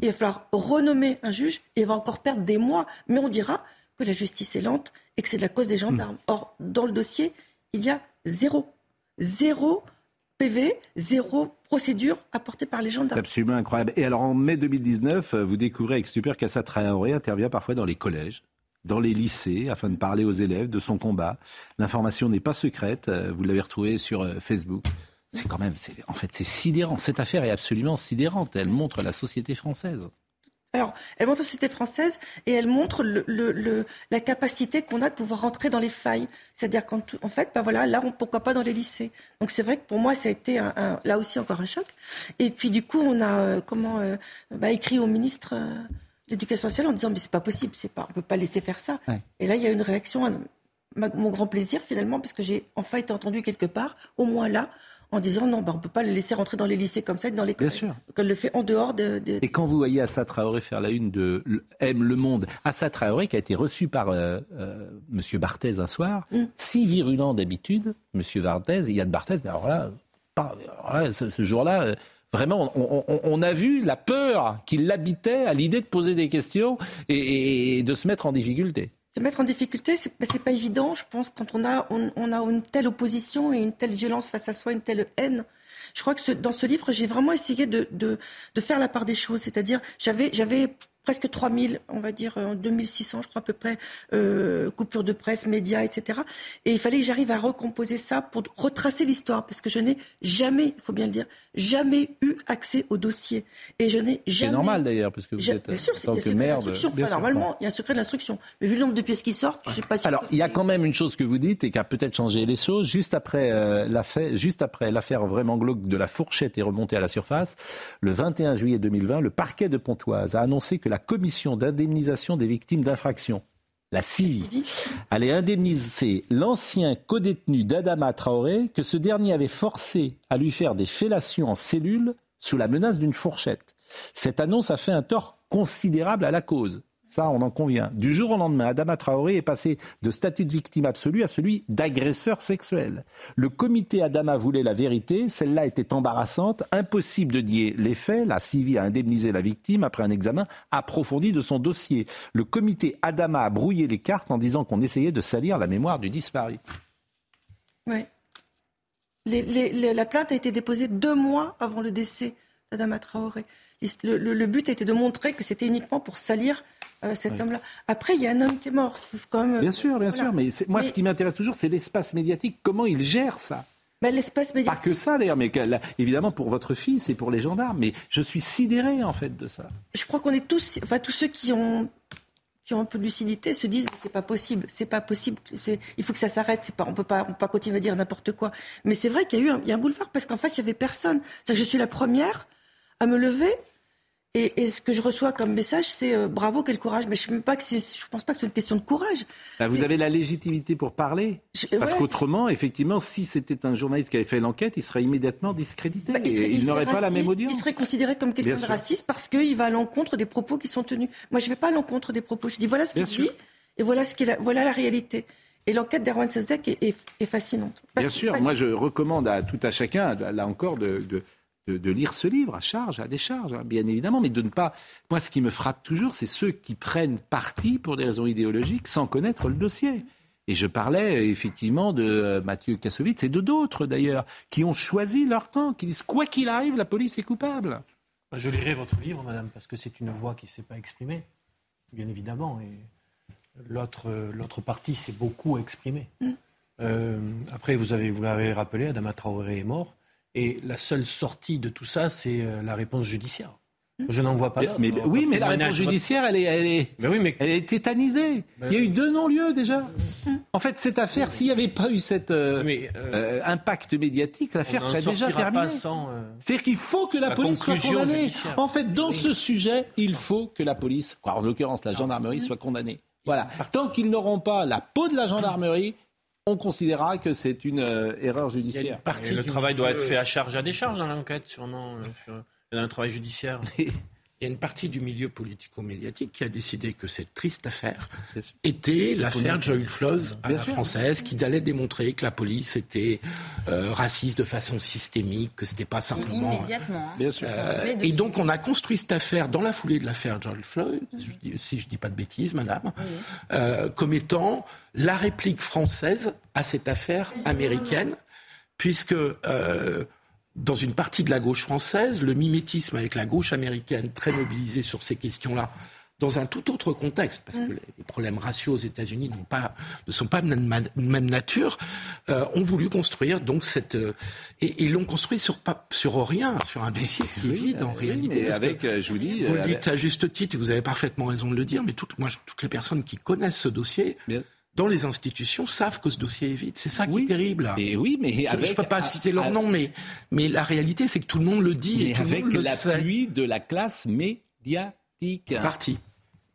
il va falloir renommer un juge et il va encore perdre des mois. Mais on dira que la justice est lente et que c'est de la cause des gendarmes. Hmm. Or, dans le dossier, il y a zéro. Zéro PV, zéro procédure apportée par les gendarmes. C'est absolument incroyable. Et alors en mai 2019, vous découvrez avec stupeur qu'Assa Traoré intervient parfois dans les collèges dans les lycées afin de parler aux élèves de son combat. L'information n'est pas secrète, vous l'avez retrouvée sur euh, Facebook. C'est quand même, en fait, c'est sidérant. Cette affaire est absolument sidérante. Elle montre la société française. Alors, elle montre la société française et elle montre le, la capacité qu'on a de pouvoir rentrer dans les failles. C'est-à-dire qu'en en fait, ben voilà, là, on, pourquoi pas dans les lycées. Donc c'est vrai que pour moi, ça a été un, là aussi encore un choc. Et puis du coup, on a euh, comment euh, bah, écrit au ministre euh, de l'Éducation nationale en disant mais c'est pas possible, c'est pas, on peut pas laisser faire ça. Et là, il y a une réaction, mon grand plaisir finalement, parce que j'ai enfin été entendu quelque part, au moins là, en disant non, bah, on ne peut pas le laisser rentrer dans les lycées comme ça, dans les Bien sûr. Donc elle le fait en dehors de, Et quand vous voyez Assa Traoré faire la une de Aime le Monde, Assa Traoré qui a été reçu par euh, euh, M. Barthez un soir, mm. si virulent d'habitude, M. Barthez, Yann Barthez, mais alors là, ce, jour-là, euh, Vraiment, on, a vu la peur qui l'habitait à l'idée de poser des questions et de se mettre en difficulté se mettre en difficulté, c'est n'est ben, pas évident, je pense, quand on a, on, a une telle opposition et une telle violence face à soi, une telle haine. Je crois que dans ce livre, j'ai vraiment essayé de, de, de, faire la part des choses. C'est-à-dire, j'avais, j'avais presque 3000, on va dire en 2600, je crois à peu près, euh, coupures de presse, médias, etc. Et il fallait que j'arrive à recomposer ça pour retracer l'histoire, parce que je n'ai jamais, il faut bien le dire, jamais eu accès au dossier. Et je n'ai jamais. C'est normal d'ailleurs, parce que vous êtes bien sûr, tant que maire. normalement, il y a un secret de l'instruction. Mais vu le nombre de pièces qui sortent, je ne sais pas si. Alors, il y a quand même une chose que vous dites et qui a peut-être changé les choses. Juste après euh, l'affaire, juste après l'affaire vraiment glauque de la fourchette est remontée à la surface, le 21 juillet 2020, le parquet de Pontoise a annoncé que la commission d'indemnisation des victimes d'infractions, la CIVI, allait indemniser l'ancien codétenu d'Adama Traoré que ce dernier avait forcé à lui faire des fellations en cellule sous la menace d'une fourchette. Cette annonce a fait un tort considérable à la cause. Ça, on en convient. Du jour au lendemain, Adama Traoré est passé de statut de victime absolue à celui d'agresseur sexuel. Le comité Adama voulait la vérité, celle-là était embarrassante, impossible de nier les faits, la CIVI a indemnisé la victime après un examen approfondi de son dossier. Le comité Adama a brouillé les cartes en disant qu'on essayait de salir la mémoire du disparu. Oui. la plainte a été déposée deux mois avant le décès d'Adama Traoré. Le, but était de montrer que c'était uniquement pour salir euh, cet homme-là. Après, il y a un homme qui est mort. Bien sûr, bien sûr. Mais moi, ce qui m'intéresse toujours, c'est l'espace médiatique. Comment il gère ça? Bah, l'espace Pas que ça d'ailleurs, mais évidemment pour votre fils et pour les gendarmes. Mais je suis sidéré en fait de ça. Je crois qu'on est tous, enfin tous ceux qui ont qui ont un peu de lucidité se disent mais c'est pas possible, c'est pas possible, il faut que ça s'arrête, pas, on peut pas, on peut pas continuer à dire n'importe quoi. Mais c'est vrai qu'il y a eu un, il y a un boulevard parce qu'en face il y avait personne. Que je suis la première à me lever et, ce que je reçois comme message, c'est euh, bravo, quel courage. Mais je ne pense pas que c'est une question de courage. Bah, vous avez la légitimité pour parler. Parce qu'autrement, effectivement, si c'était un journaliste qui avait fait l'enquête, il serait immédiatement discrédité. Bah, il, n'aurait pas la même audience. Il serait considéré comme quelqu'un de raciste parce qu'il va à l'encontre des propos qui sont tenus. Moi, je ne vais pas à l'encontre des propos. Je dis voilà ce qu'il dit et voilà, ce la, voilà la réalité. Et l'enquête d'Erwan Sesdek est, fascinante. Bien sûr, moi je recommande à tout à chacun, là encore, de, de, lire ce livre à charge, à décharge, hein, bien évidemment, mais de ne pas. Moi, ce qui me frappe toujours, c'est ceux qui prennent parti pour des raisons idéologiques sans connaître le dossier. Et je parlais effectivement de euh, Mathieu Kassovitz et de d'autres d'ailleurs, qui ont choisi leur temps, qui disent quoi qu'il arrive, la police est coupable. Je lirai votre livre, madame, parce que c'est une voix qui ne s'est pas exprimée, bien évidemment. Et l'autre, l'autre partie s'est beaucoup exprimée. Mm. Euh, après, vous, avez, vous l'avez rappelé, Adama Traoré est mort. Et la seule sortie de tout ça, c'est euh, la réponse judiciaire. Je n'en vois pas. Mais, oui, mais la réponse judiciaire, elle est, elle est, oui, mais... elle est tétanisée. Il y a eu deux non-lieux déjà. En fait, cette affaire, s'il n'y avait pas eu cet euh, euh, impact médiatique, l'affaire serait déjà terminée. C'est-à-dire qu'il faut que la, police soit condamnée. En fait, dans ce sujet, il faut que la police, en l'occurrence la gendarmerie, soit condamnée. Voilà. Tant qu'ils n'auront pas la peau de la gendarmerie, on considérera que c'est une euh, erreur judiciaire. le travail doit être fait à charge à décharge dans l'enquête, sûrement, euh, sur, un travail judiciaire. Il y a une partie du milieu politico-médiatique qui a décidé que cette triste affaire était l'affaire Joel Flows à la française, qui allait démontrer que la police était euh, raciste de façon systémique, que c'était pas simplement. Immédiatement. Hein. Euh, et donc on a construit cette affaire dans la foulée de l'affaire Joel Floyd, si je dis pas de bêtises, madame, euh, comme étant la réplique française à cette affaire américaine, puisque dans une partie de la gauche française, le mimétisme avec la gauche américaine très mobilisée sur ces questions-là, dans un tout autre contexte, parce que les problèmes raciaux aux États-Unis pas, ne sont pas de même nature, euh, ont voulu construire donc cette euh, et, l'ont construit sur pas sur rien, sur un dossier qui est vide en réalité. avec, euh, je vous dis, vous le dites à juste titre, et vous avez parfaitement raison de le dire, mais toutes, moi, toutes les personnes qui connaissent ce dossier dans les institutions savent que ce dossier est vide. C'est ça qui est terrible. Et oui, mais je ne peux pas citer leur nom, mais, mais la réalité, c'est que tout le monde le dit et tout avec l'appui de la classe médiatique. En partie.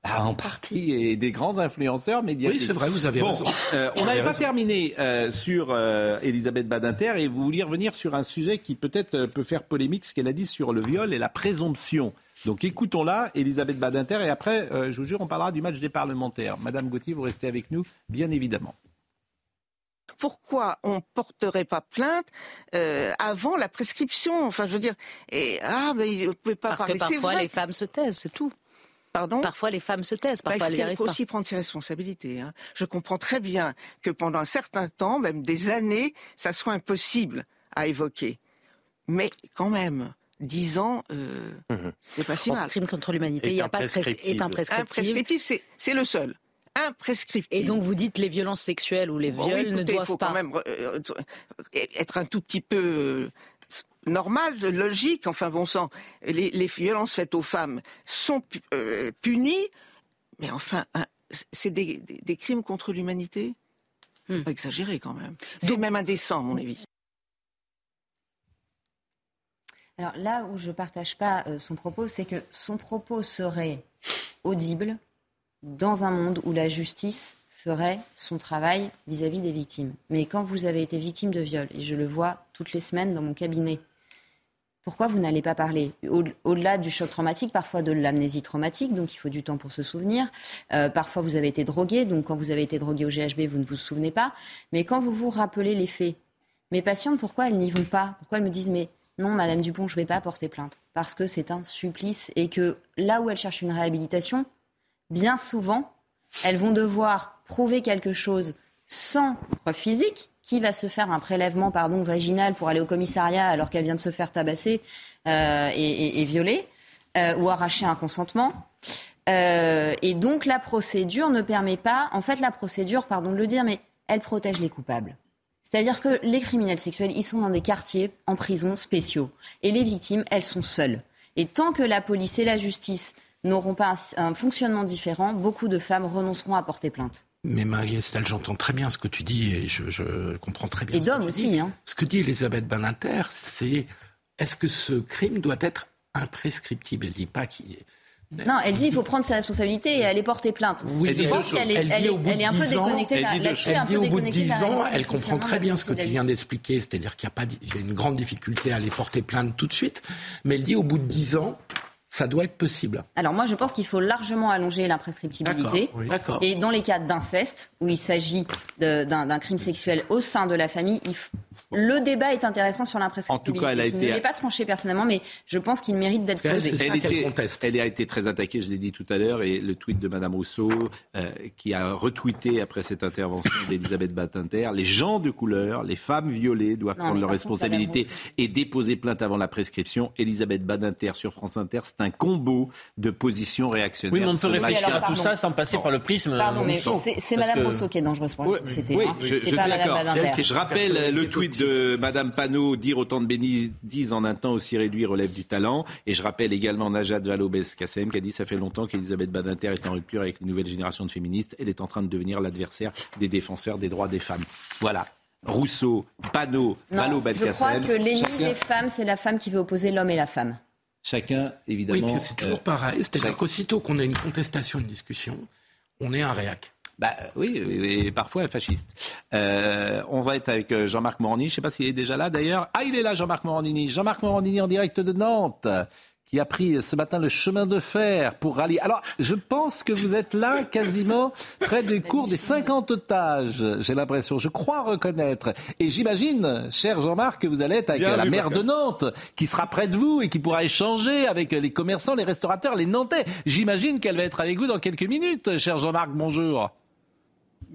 Ah, en partie, et des grands influenceurs médiatiques. Oui, c'est vrai, vous avez raison. Euh, on n'avait pas terminé euh, sur euh, Elisabeth Badinter et vous vouliez revenir sur un sujet qui peut-être peut faire polémique, ce qu'elle a dit sur le viol et la présomption. Donc écoutons-la, Elisabeth Badinter, et après, euh, je vous jure, on parlera du match des parlementaires. Madame Gauthier, vous restez avec nous, bien évidemment. Pourquoi on ne porterait pas plainte euh, avant la prescription? Enfin, je veux dire, et, ah, mais vous pouvez pas Parce parler. que parfois les femmes se taisent, c'est tout. Pardon? Parfois, les femmes se taisent, parfois bah, Il faut aussi prendre ses responsabilités. Hein. Je comprends très bien que pendant un certain temps, même des années, ça soit impossible à évoquer. Mais quand même, 10 ans, euh, mhm. c'est pas si mal. Le crime contre l'humanité, il n'y a pas de est imprescriptible. c'est le seul. Imprescriptible. Et donc vous dites les violences sexuelles ou les viols ne doivent il faut pas quand même euh, être un tout petit peu euh, normal, logique. Enfin bon sang, les, violences faites aux femmes sont punies, mais enfin, c'est des, crimes contre l'humanité? Hmm. Pas exagéré quand même. C'est même indécent, à mon avis. Alors là où je ne partage pas euh, son propos, c'est que son propos serait audible dans un monde où la justice ferait son travail vis-à-vis des victimes. Mais quand vous avez été victime de viol, et je le vois toutes les semaines dans mon cabinet, pourquoi vous n'allez pas parler Au-delà du choc traumatique, parfois de l'amnésie traumatique, donc il faut du temps pour se souvenir. Euh, parfois vous avez été drogué, donc quand vous avez été drogué au GHB, vous ne vous souvenez pas. Mais quand vous vous rappelez les faits, mes patientes, pourquoi elles n'y vont pas? Pourquoi elles me disent mais non, Madame Dupont, je ne vais pas porter plainte parce que c'est un supplice et que là où elles cherchent une réhabilitation, bien souvent, elles vont devoir prouver quelque chose sans preuve physique, qui va se faire un prélèvement pardon, vaginal pour aller au commissariat alors qu'elle vient de se faire tabasser euh, et, violer, euh, ou arracher un consentement. Euh, et donc la procédure ne permet pas, en fait la procédure, pardon de le dire, mais elle protège les coupables. C'est-à-dire que les criminels sexuels, ils sont dans des quartiers en prison spéciaux. Et les victimes, elles sont seules. Et tant que la police et la justice n'auront pas un, fonctionnement différent, beaucoup de femmes renonceront à porter plainte. Mais Marie-Estelle, j'entends très bien ce que tu dis et je, comprends très bien. Et d'hommes aussi. Hein. Ce que dit Elisabeth Baninter, c'est est-ce que ce crime doit être imprescriptible? Elle dit pas qu'il est non, elle dit qu'il faut prendre ses responsabilités et aller porter plainte. Oui, je pense qu'elle est, elle, est un peu déconnectée là-dessus. Elle dit au bout de 10 ans, elle comprend très bien ce que tu viens d'expliquer, c'est-à-dire qu'il y a, pas, il y a une grande difficulté à aller porter plainte tout de suite, mais elle dit au bout de 10 ans, ça doit être possible. Alors moi, je pense qu'il faut largement allonger l'imprescriptibilité. Et dans les cas d'inceste, où il s'agit d'un crime sexuel au sein de la famille, il faut le débat est intéressant sur l'imprescriptibilité. En tout cas, elle a été. Je ne l'ai pas tranché personnellement, mais je pense qu'il mérite d'être posé. Elle, a été très attaquée, je l'ai dit tout à l'heure, et le tweet de Madame Rousseau, euh, qui a retweeté après cette intervention d'Elisabeth Batinter, les gens de couleur, les femmes violées doivent prendre leurs responsabilités et déposer plainte avant la prescription. Elisabeth Badinter sur France Inter, c'est un combo de positions réactionnaires. Oui, mais on peut réfléchir à tout ça sans passer par le prisme. Pardon, mais c'est Madame Rousseau qui est dangereuse pour la société. Oui, hein. je, pas Madame Badinter. Je rappelle le tweet de Madame Panot, dire autant de bénises en un temps aussi réduit relève du talent. Et je rappelle également Najat Vallaud-Belkacem qui a dit ça fait longtemps qu'Elisabeth Badinter est en rupture avec les nouvelles générations de féministes. Elle est en train de devenir l'adversaire des défenseurs des droits des femmes. Voilà. Rousseau, Panot, Vallaud-Belkacem. Je crois que l'ennemi des femmes, c'est la femme qui veut opposer l'homme et la femme. Chacun, évidemment. Oui, c'est toujours euh, pareil. C'est-à-dire qu'aussitôt qu'on a une contestation, une discussion, on est un réac. Bah, oui, et parfois un fasciste. Euh, on va être avec euh, Jean-Marc Morandini. Je ne sais pas s'il est déjà là d'ailleurs. Ah, il est là, Jean-Marc Morandini. Jean-Marc Morandini en direct de Nantes qui a pris ce matin le chemin de fer pour rallier. Alors, je pense que vous êtes là quasiment près du cours des 50 otages, j'ai l'impression. Je crois reconnaître. Et j'imagine, cher Jean-Marc, que vous allez être avec la maire de Nantes, qui sera près de vous et qui pourra échanger avec les commerçants, les restaurateurs, les Nantais. J'imagine qu'elle va être avec vous dans quelques minutes, cher Jean-Marc. Bonjour.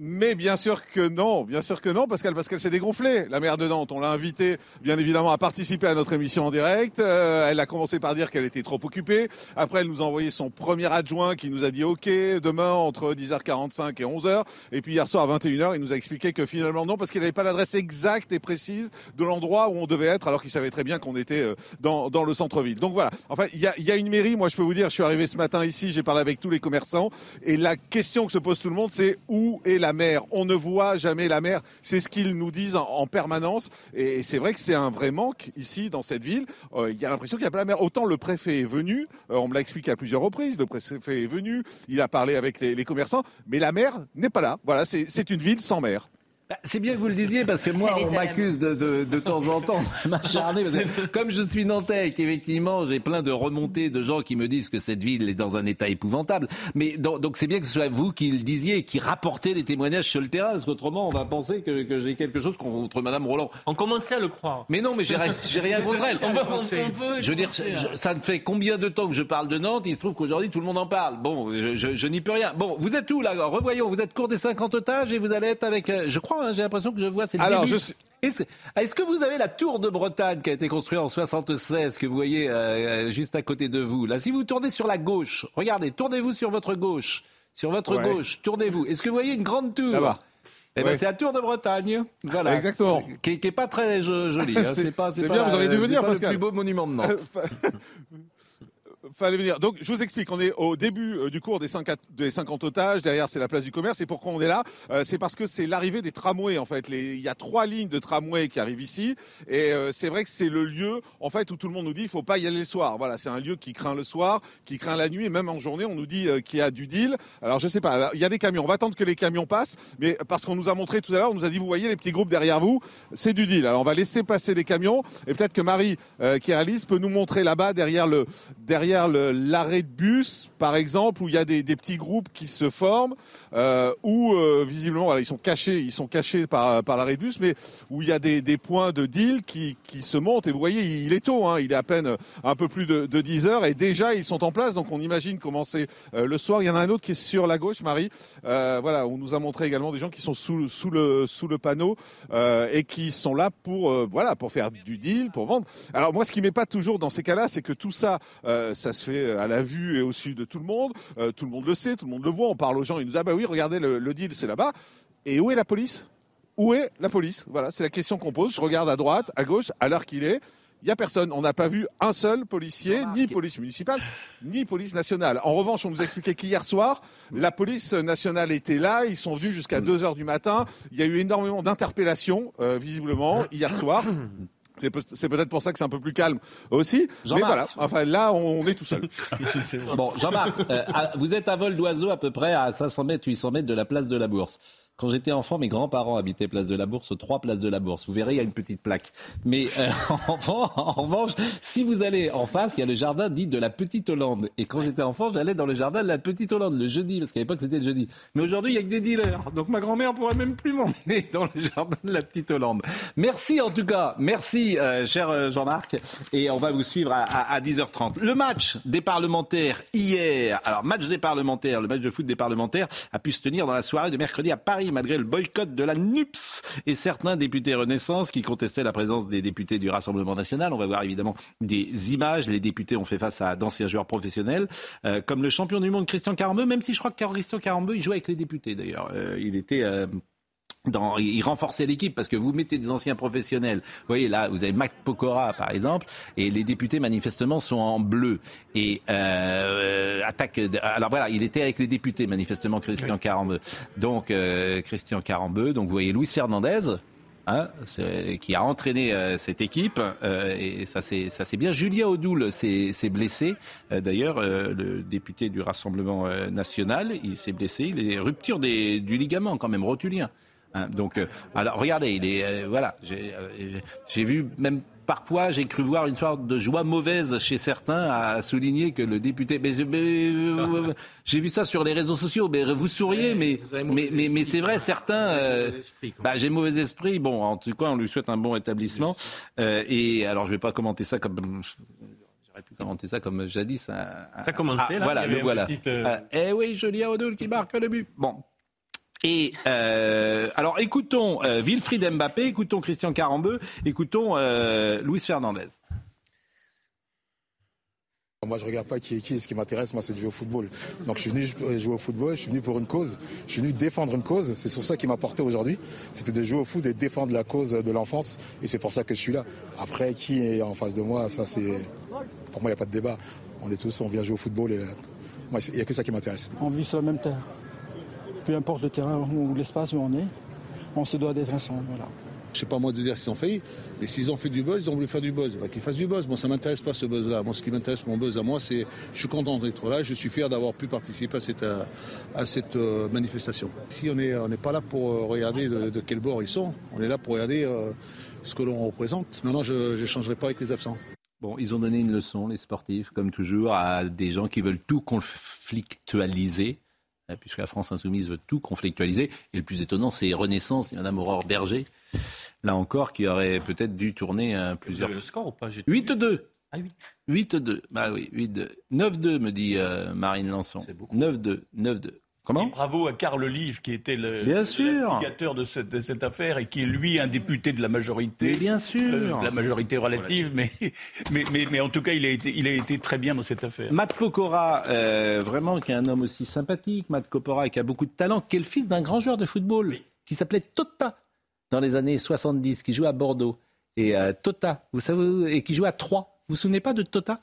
Mais bien sûr que non, bien sûr que non, qu'elle parce qu'elle s'est dégonflée, la maire de Nantes. On l'a invitée, bien évidemment, à participer à notre émission en direct. Euh, elle a commencé par dire qu'elle était trop occupée. Après, elle nous a envoyé son premier adjoint qui nous a dit OK, demain entre 10h45 et 11h. Et puis hier soir à 21h, il nous a expliqué que finalement non, parce qu'il n'avait pas l'adresse exacte et précise de l'endroit où on devait être, alors qu'il savait très bien qu'on était euh, dans, dans le centre-ville. Donc voilà. Enfin, il y a, y a une mairie. Moi, je peux vous dire, je suis arrivé ce matin ici, j'ai parlé avec tous les commerçants, et la question que se pose tout le monde, c'est où est la mer. On ne voit jamais la mer. C'est ce qu'ils nous disent en, permanence. Et, c'est vrai que c'est un vrai manque ici, dans cette ville. Euh, il y a l'impression qu'il n'y a pas la mer. Autant le préfet est venu, euh, on me l'a expliqué à plusieurs reprises, le préfet est venu, il a parlé avec les, les commerçants, mais la mer n'est pas là. Voilà, c'est une ville sans mer. Bah, c'est bien que vous le disiez parce que moi, on m'accuse de, de, de, temps en temps de m'acharner. Comme je suis nantais et qu'effectivement, j'ai plein de remontées de gens qui me disent que cette ville est dans un état épouvantable. Mais donc, c'est bien que ce soit vous qui le disiez, qui rapportez les témoignages sur le terrain, parce qu'autrement, on va penser que, que j'ai quelque chose contre Madame Roland. On commençait à le croire. Mais non, mais j'ai rien, rien contre elle. je veux dire, ça ne fait combien de temps que je parle de Nantes Il se trouve qu'aujourd'hui, tout le monde en parle. Bon, je, je, je n'y peux rien. Bon, vous êtes où là? Revoyons, vous êtes court des 50 otages et vous allez être avec, euh, je crois, Hein, j'ai l'impression que je vois, c'est le Alors, début. Est-ce que vous avez la tour de Bretagne qui a été construite en 76 que vous voyez euh, euh, juste à côté de vous? Là, si vous tournez sur la gauche, regardez, tournez-vous sur votre gauche, sur votre gauche, tournez-vous. Est-ce que vous voyez une grande tour? Eh ben, c'est la Tour de Bretagne, voilà. Exactement. Qui, qui est pas très jolie. Hein. C'est pas, c'est bien. vous aurez dû venir parce le plus beau monument de Nantes. fallait venir. Donc, je vous explique. On est au début euh, du cours des, 50, des 50 otages. Derrière, c'est la place du commerce. Et pourquoi on est là? Euh, C'est parce que c'est l'arrivée des tramways. En fait, il y a trois lignes de tramway qui arrivent ici. Et euh, c'est vrai que c'est le lieu, en fait, où tout le monde nous dit il faut pas y aller le soir. Voilà, c'est un lieu qui craint le soir, qui craint la nuit, et même en journée, on nous dit qu'il y a du deal. Alors, je sais pas. Il y a des camions. On va attendre que les camions passent, mais parce qu'on nous a montré tout à l'heure, on nous a dit vous voyez les petits groupes derrière vous, c'est du deal. Alors, on va laisser passer les camions, et peut-être que Marie, qui réalise, peut nous montrer là-bas derrière le derrière l'arrêt de bus, par exemple, où il y a des, petits groupes qui se forment, euh, où euh, visiblement, ils sont cachés, ils sont cachés par, par l'arrêt de bus, mais où il y a des, points de deal qui, qui se montent. Et vous voyez, il est tôt, hein, il est à peine un peu plus de, de 10 heures, et déjà ils sont en place. Donc on imagine commencer euh, le soir. Il y en a un autre qui est sur la gauche, Marie. voilà, on nous a montré également des gens qui sont sous, sous le sous le panneau et qui sont là pour voilà pour faire du deal, pour vendre. Alors moi, ce qui m'est pas toujours dans ces cas-là, c'est que tout ça, ça se fait à la vu et au-dessus de tout le monde. Euh, tout le monde le sait, tout le monde le voit. On parle aux gens, ils nous disent ah bah oui, regardez le, deal, c'est là-bas. Et où est la police? Où est la police? Voilà, c'est la question qu'on pose. Je regarde à droite, à gauche, à l'heure qu'il est. Il n'y a personne. On n'a pas vu un seul policier, ni police municipale, ni police nationale. En revanche, on nous a expliqué qu'hier soir, la police nationale était là. Ils sont venus jusqu'à 2 heures du matin. Il y a eu énormément d'interpellations, euh, visiblement, hier soir. C'est peut-être pour ça que c'est un peu plus calme aussi. Mais voilà, enfin là, on est tout seul. bon, Jean-Marc, euh, vous êtes à vol d'oiseau à peu près à 500 mètres, 800 mètres de la place de la Bourse. Quand j'étais enfant, mes grands-parents habitaient Place de la Bourse, trois places de la Bourse. Vous verrez, il y a une petite plaque. Mais euh, en, revanche, si vous allez en face, il y a le jardin dit de la Petite Hollande. Et quand j'étais enfant, j'allais dans le jardin de la Petite Hollande le jeudi, parce qu'à l'époque c'était le jeudi. Mais aujourd'hui, il y a que des dealers. Donc ma grand-mère pourrait même plus m'emmener dans le jardin de la Petite Hollande. Merci en tout cas, merci euh, cher euh, Jean-Marc. Et on va vous suivre à 10h30. Le match des parlementaires hier. Alors match des parlementaires, le match de foot des parlementaires a pu se tenir dans la soirée de mercredi à Paris malgré le boycott de la NUPS et certains députés Renaissance qui contestaient la présence des députés du Rassemblement national. On va voir évidemment des images. Les députés ont fait face à d'anciens joueurs professionnels, euh, comme le champion du monde Christian Carambeu, même si je crois que Christian Carambeu, il jouait avec les députés d'ailleurs. Euh, il était... Euh, dans, il renforçait l'équipe parce que vous mettez des anciens professionnels. Vous voyez là, vous avez Mac Pokora par exemple, et les députés manifestement sont en bleu et euh, attaque. Alors voilà, il était avec les députés manifestement Christian Carambeu. Donc euh, Christian Carambeu. Donc vous voyez Luis Fernandez. Hein, qui a entraîné euh, cette équipe euh, et ça c'est ça c'est bien. Julien Audoul s'est blessé. Euh, d'ailleurs, le député du Rassemblement national, il s'est blessé. Il est rupture des, du ligament quand même rotulien. Hein, donc, euh, alors regardez, il est, euh, voilà, euh, j'ai vu même parfois, j'ai cru voir une sorte de joie mauvaise chez certains à souligner que le député. Mais, j'ai vu ça sur les réseaux sociaux. Mais vous souriez, mais mais, mais, mais c'est vrai, certains. bah, j'ai mauvais esprit. Bon, en tout cas, on lui souhaite un bon rétablissement. et alors, je vais pas commenter ça comme. J'aurais pu commenter ça comme jadis. ça a commencé ah, là. Voilà, le voilà. eh oui, Julien Odoul qui marque le but. Bon, et euh, alors écoutons euh, Wilfried Mbappé, écoutons Christian Carambeu, écoutons euh, Luis Fernandez. Moi, je regarde pas qui est qui. Ce qui m'intéresse, moi, c'est de jouer au football. Donc, je suis venu jouer au football. Je suis venu pour une cause. Je suis venu défendre une cause. C'est sur ça qui m'a porté aujourd'hui. C'était de jouer au foot et défendre la cause de l'enfance. Et c'est pour ça que je suis là. Après, qui est en face de moi, ça, c'est pour moi, il n'y a pas de débat. On est tous, on vient jouer au football et il n'y a que ça qui m'intéresse. On vit sur la même terre peu importe le terrain ou l'espace où on est, on se doit d'être ensemble. Voilà. Je sais pas moi de dire s'ils ont failli, mais s'ils ont fait du buzz, ils ont voulu faire du buzz. qu'ils fassent du buzz. Moi, ça m'intéresse pas ce buzz-là. Moi, ce qui m'intéresse, mon buzz à moi, c'est je suis content d'être là. Je suis fier d'avoir pu participer à cette, à cette euh, manifestation. Si on n'est on pas là pour euh, regarder de, quel bord ils sont, on est là pour regarder euh, ce que l'on représente. Non, non, je n'échangerai pas avec les absents. Bon, ils ont donné une leçon, les sportifs, comme toujours, à des gens qui veulent tout conflictualiser. Hein, puisque la France insoumise veut tout conflictualiser. Et le plus étonnant, c'est Renaissance et Mme Aurore Berger, là encore, qui aurait peut-être dû tourner un plusieurs... Vous avez le score ou pas? 8-2 ah 8-2. Bah oui, 8-2. 9-2, me dit euh, Marine Lançon. 9-2. 9-2 bravo à Carl Olive, qui était le, l'instigateur de cette, de cette, affaire et qui est, lui, un député de la majorité. bien sûr. Euh, la majorité relative, mais, mais, mais, mais, en tout cas, il a, été, il a été très bien dans cette affaire. Matt Pokora, euh, vraiment, qui est un homme aussi sympathique, Matt Pokora, qui a beaucoup de talent, qui est le fils d'un grand joueur de football, qui s'appelait Tota, dans les années 70, qui joue à Bordeaux. Et euh, Tota, vous savez, et qui joue à Troyes. Vous vous souvenez pas de Tota?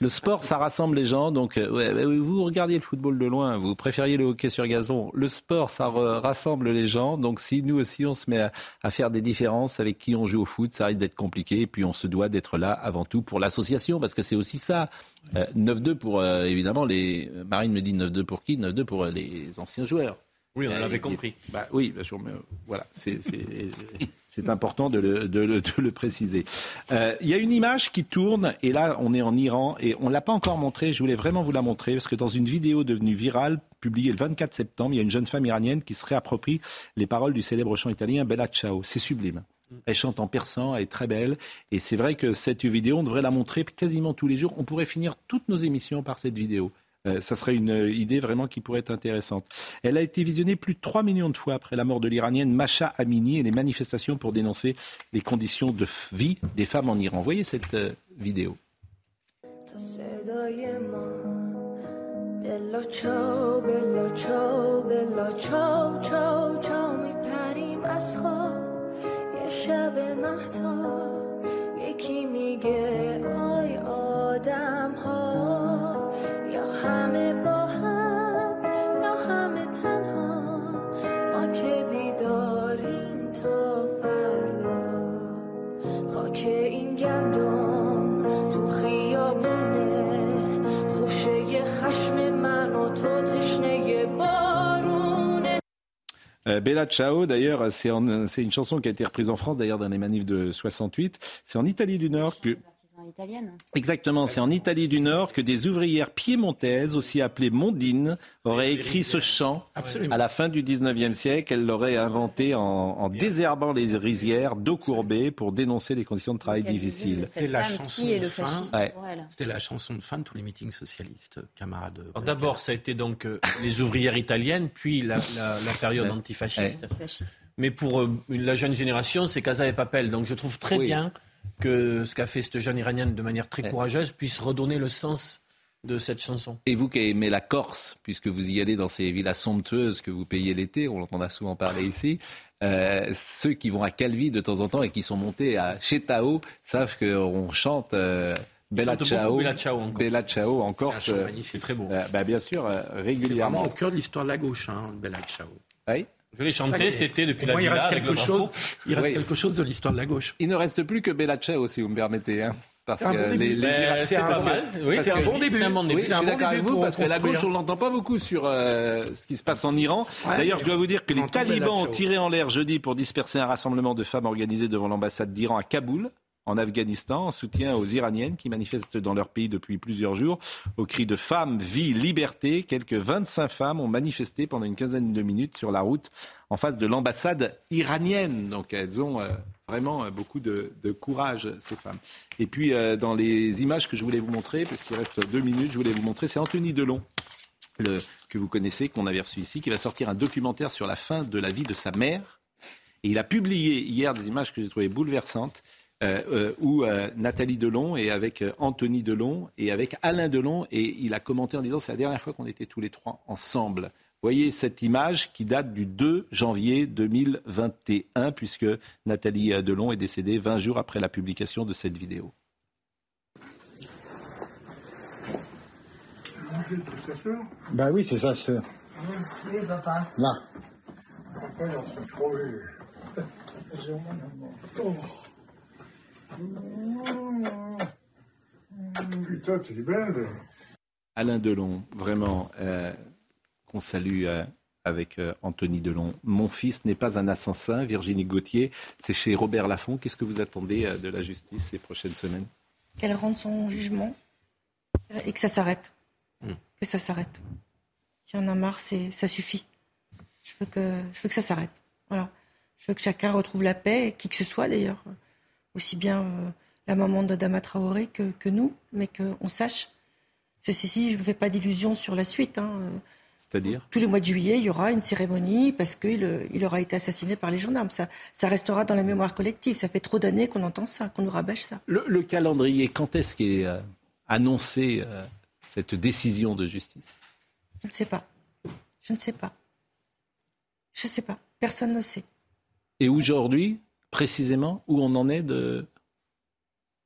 Le sport, ça rassemble les gens. Donc, euh, vous regardiez le football de loin, vous préfériez le hockey sur gazon. Le sport, ça rassemble les gens. Donc, si nous aussi, on se met à, faire des différences avec qui on joue au foot, ça risque d'être compliqué. Et puis, on se doit d'être là avant tout pour l'association, parce que c'est aussi ça. 9-2 euh, pour, euh, évidemment, les... Marine me dit 9-2 pour qui? 9-2 pour les anciens joueurs. Oui, on l'avait compris. Bah, oui, bien sûr, mais voilà, c'est important de le, de le, de le préciser. Euh, il y a une image qui tourne, et là, on est en Iran, et on ne l'a pas encore montrée. Je voulais vraiment vous la montrer, parce que dans une vidéo devenue virale, publiée le 24 septembre, il y a une jeune femme iranienne qui se réapproprie les paroles du célèbre chant italien Bella Ciao. C'est sublime. Elle chante en persan, elle est très belle. Et c'est vrai que cette vidéo, on devrait la montrer quasiment tous les jours. On pourrait finir toutes nos émissions par cette vidéo Euh, ça serait une euh, idée vraiment qui pourrait être intéressante. Elle a été visionnée plus de 3 millions de fois après la mort de l'Iranienne Masha Amini et les manifestations pour dénoncer les conditions de vie des femmes en Iran. Voyez cette euh, vidéo. شب مهتا یکی میگه آی آدم ها یا همه با هم یا همه تنها ما که بیداریم تا فردا خاک این گندم تو خیابونه خوشه خشم من و تو تشنه بارونه Euh, Bella Ciao, d'ailleurs, c'est une chanson qui a été reprise en France, d'ailleurs, dans les manifs de 68. C'est en Italie du Nord que. Italienne. Exactement, c'est en Italie du Nord que des ouvrières piémontaises, aussi appelées mondines, auraient écrit ce chant Absolument. à la fin du 19e siècle. Elles l'auraient inventé en, en désherbant les rizières, dos courbé, pour dénoncer les conditions de travail difficiles. C'était la chanson de fin. Ouais. C'était la chanson de fin de tous les meetings socialistes, camarades. D'abord, ça a été donc euh, les ouvrières italiennes, puis la, la- la période antifasciste. Ouais. Mais pour euh, la jeune génération, c'est Casa et Papel. Donc je trouve très Oui. bien que ce qu'a fait cette jeune iranienne de manière très Ouais. courageuse puisse redonner le sens de cette chanson. Et vous qui aimez la Corse, puisque vous y allez dans ces villas somptueuses que vous payez l'été, on en a souvent parlé ici, euh, ceux qui vont à Calvi de temps en temps et qui sont montés à Chetao savent qu'on chante euh, Bella Ciao, Bella Ciao en Corse. Bella Ciao en Corse. C'est magnifique. C'est très beau. euh, bah, bien sûr, euh, C'est vraiment régulièrement. au cœur de l'histoire de la gauche, hein, Bella Ciao. Oui. Je l'ai chanté cet été depuis la il villa reste avec quelque chose. Il reste Oui. quelque chose de l'histoire de la gauche. Il ne reste plus que Bella Ciao, si vous me permettez. Hein, parce C'est un que bon début. les, c'est. Oui, un bon début. C'est un bon début. Oui, C'est je un suis bon d'accord avec début vous pour parce que la gauche, on l'entend pas beaucoup sur euh, ce qui se passe en Iran. Ouais, D'ailleurs, je dois vous dire que les talibans ont tiré en l'air jeudi pour disperser un rassemblement de femmes organisé devant l'ambassade d'Iran à Kaboul en Afghanistan, en soutien aux Iraniennes qui manifestent dans leur pays depuis plusieurs jours. Au cri de femmes, vie, liberté, quelques 25 femmes ont manifesté pendant une quinzaine de minutes sur la route en face de l'ambassade iranienne. Donc elles ont euh, vraiment euh, beaucoup de, courage, ces femmes. Et puis euh, dans les images que je voulais vous montrer, puisqu'il reste deux minutes, je voulais vous montrer, c'est Anthony Delon. Que vous connaissez, qu'on avait reçu ici, qui va sortir un documentaire sur la fin de la vie de sa mère. Et il a publié hier des images que j'ai trouvées bouleversantes, où euh, Nathalie Delon est avec euh, Anthony Delon et avec Alain Delon, et il a commenté en disant c'est la dernière fois qu'on était tous les trois ensemble. Voyez cette image qui date du 2 janvier 2021, puisque Nathalie euh, Delon est décédée 20 jours après la publication de cette vidéo. Bah oui, c'est ça, c'est. Oui, papa. Là. Putain, tu es belle. Alain Delon, vraiment, euh, qu'on salue euh, avec euh, Anthony Delon. Mon fils n'est pas un assassin, Virginie Gauthier, c'est chez Robert Laffont. Qu'est-ce que vous attendez de la justice ces prochaines semaines? Qu'elle rende son jugement et que ça s'arrête. Hmm. Que ça s'arrête. Si on en a marre, c'est, ça suffit. Je veux que, je veux que ça s'arrête. Voilà. Je veux que chacun retrouve la paix, qui que ce soit d'ailleurs. Aussi bien euh, la maman de Dama Traoré que, que nous, mais qu'on sache. Ceci ci, je ne me fais pas d'illusions sur la suite. hein. C'est-à-dire? Tous les mois de juillet, il y aura une cérémonie parce qu'il euh, il aura été assassiné par les gendarmes. Ça, ça restera dans la mémoire collective. Ça fait trop d'années qu'on entend ça, qu'on nous rabâche ça. le, le calendrier, quand est-ce qu'est euh, annoncée euh, cette décision de justice? Je ne sais pas. Je ne sais pas. Je ne sais pas. Personne ne sait. Et aujourd'hui, précisément, où on en est de...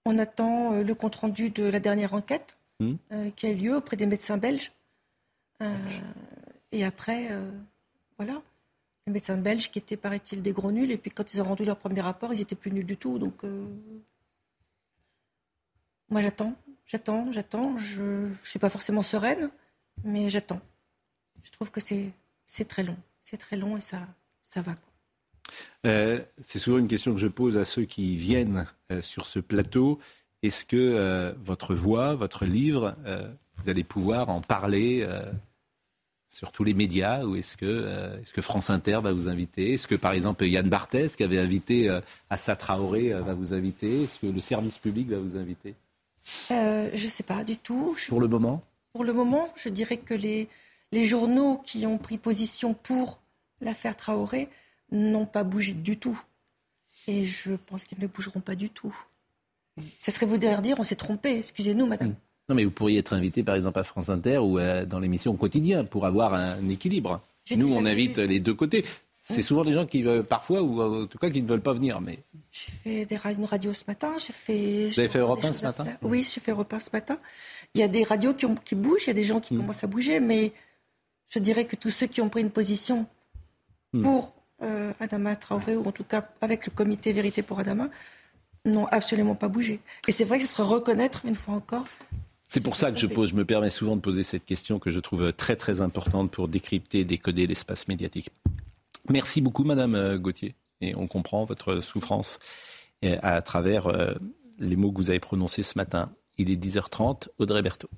On attend euh, le compte-rendu de la dernière enquête Hmm. euh, qui a eu lieu auprès des médecins belges. Euh, et après, voilà. Les médecins belges qui étaient, paraît-il, des gros nuls. Et puis quand ils ont rendu leur premier rapport, ils étaient plus nuls du tout. Donc, euh, moi, j'attends. J'attends, j'attends. Je ne suis pas forcément sereine, mais j'attends. Je trouve que c'est c'est très long. C'est très long et ça, ça va. Quoi. Euh, c'est souvent une question que je pose à ceux qui viennent euh, sur ce plateau. Est-ce que euh, votre voix, votre livre, vous allez pouvoir en parler sur tous les médias ou est-ce que, France Inter va vous inviter? Est-ce que par exemple Yann Barthès, qui avait invité Assa Traoré, va vous inviter? Est-ce que le service public va vous inviter? Je ne sais pas du tout. Je- Pour le moment? Pour le moment, je dirais que les, les journaux qui ont pris position pour l'affaire Traoré n'ont pas bougé du tout. Et je pense qu'ils ne bougeront pas du tout. Ça serait vous dire, on s'est trompé. Excusez-nous, madame. Non, mais vous pourriez être invité par exemple à France Inter ou euh, dans l'émission quotidien pour avoir un équilibre. Nous, on invite les deux côtés. C'est souvent des gens qui veulent parfois, ou en tout cas qui ne veulent pas venir. Mais J'ai fait des, une radio ce matin. J'ai fait. Vous avez fait Europe 1 ce matin Oui, j'ai fait Europe 1 ce matin. Il y a des radios qui, ont, qui bougent, il y a des gens qui commencent à bouger, mais je dirais que tous ceux qui ont pris une position pour euh, Adama Traoré, ou en tout cas avec le comité Vérité pour Adama, n'ont absolument pas bougé. Et c'est vrai que ce serait reconnaître, une fois encore, c'est pour ça que je, pose, je me permets souvent de poser cette question que je trouve très très importante pour décrypter, décoder l'espace médiatique. Merci beaucoup, Madame Gauthier. Et on comprend votre souffrance à travers euh, les mots que vous avez prononcés ce matin. Il est 10h30. Audrey Berthaud.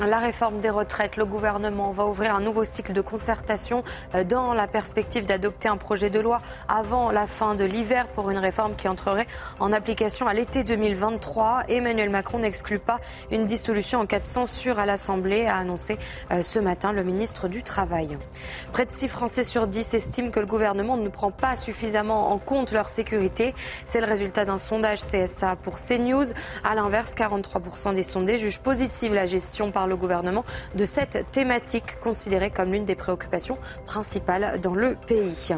La réforme des retraites, le gouvernement va ouvrir un nouveau cycle de concertation euh, dans la perspective d'adopter un projet de loi avant la fin de l'hiver pour une réforme qui entrerait en application à l'été 2023. Emmanuel Macron n'exclut pas une dissolution en cas de censure à l'Assemblée, a annoncé euh, ce matin le ministre du Travail. Près de 6 Français sur 10 estiment que le gouvernement ne prend pas suffisamment en compte leur sécurité. C'est le résultat d'un sondage CSA pour CNews. À l'inverse, 43% des sondés jugent positive la gestion par le gouvernement de cette thématique considérée comme l'une des préoccupations principales dans le pays.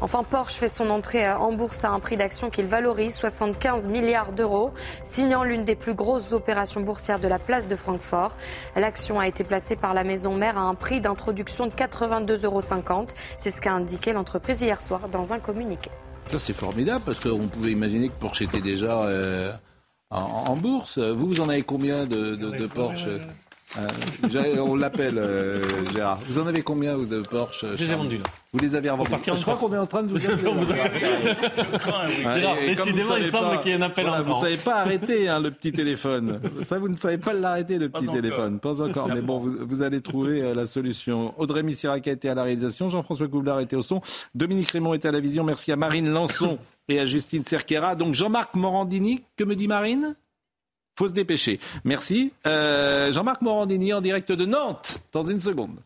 Enfin, Porsche fait son entrée en bourse à un prix d'action qu'il valorise 75 milliards d'euros, signant l'une des plus grosses opérations boursières de la place de Francfort. L'action a été placée par la maison mère à un prix d'introduction de 82,50 euros. C'est ce qu'a indiqué l'entreprise hier soir dans un communiqué. Ça, c'est formidable parce qu'on pouvait imaginer que Porsche était déjà euh, en, bourse. Vous, vous en avez combien de, de, de Porsche euh, on l'appelle euh, Gérard. Vous en avez combien vous, de Porsche Je les ai vendus. Vous les avez revendus Je crois qu'on est en train de vous appeler. Gérard, décidément, il semble qu'il y ait un appel voilà, en Vous ne savez pas arrêter hein, le petit téléphone. Ça, vous ne savez pas l'arrêter, le petit Pas téléphone. Pas encore. Mais bon, vous, vous allez trouver euh, la solution. Audrey Missirac a été à la réalisation. Jean-François Coublard était au son. Dominique Raymond était à la vision. Merci à Marine Lançon et à Justine Cerquera. Donc Jean-Marc Morandini, que me dit Marine? Faut se dépêcher. Merci. Euh, Jean-Marc Morandini en direct de Nantes, dans une seconde.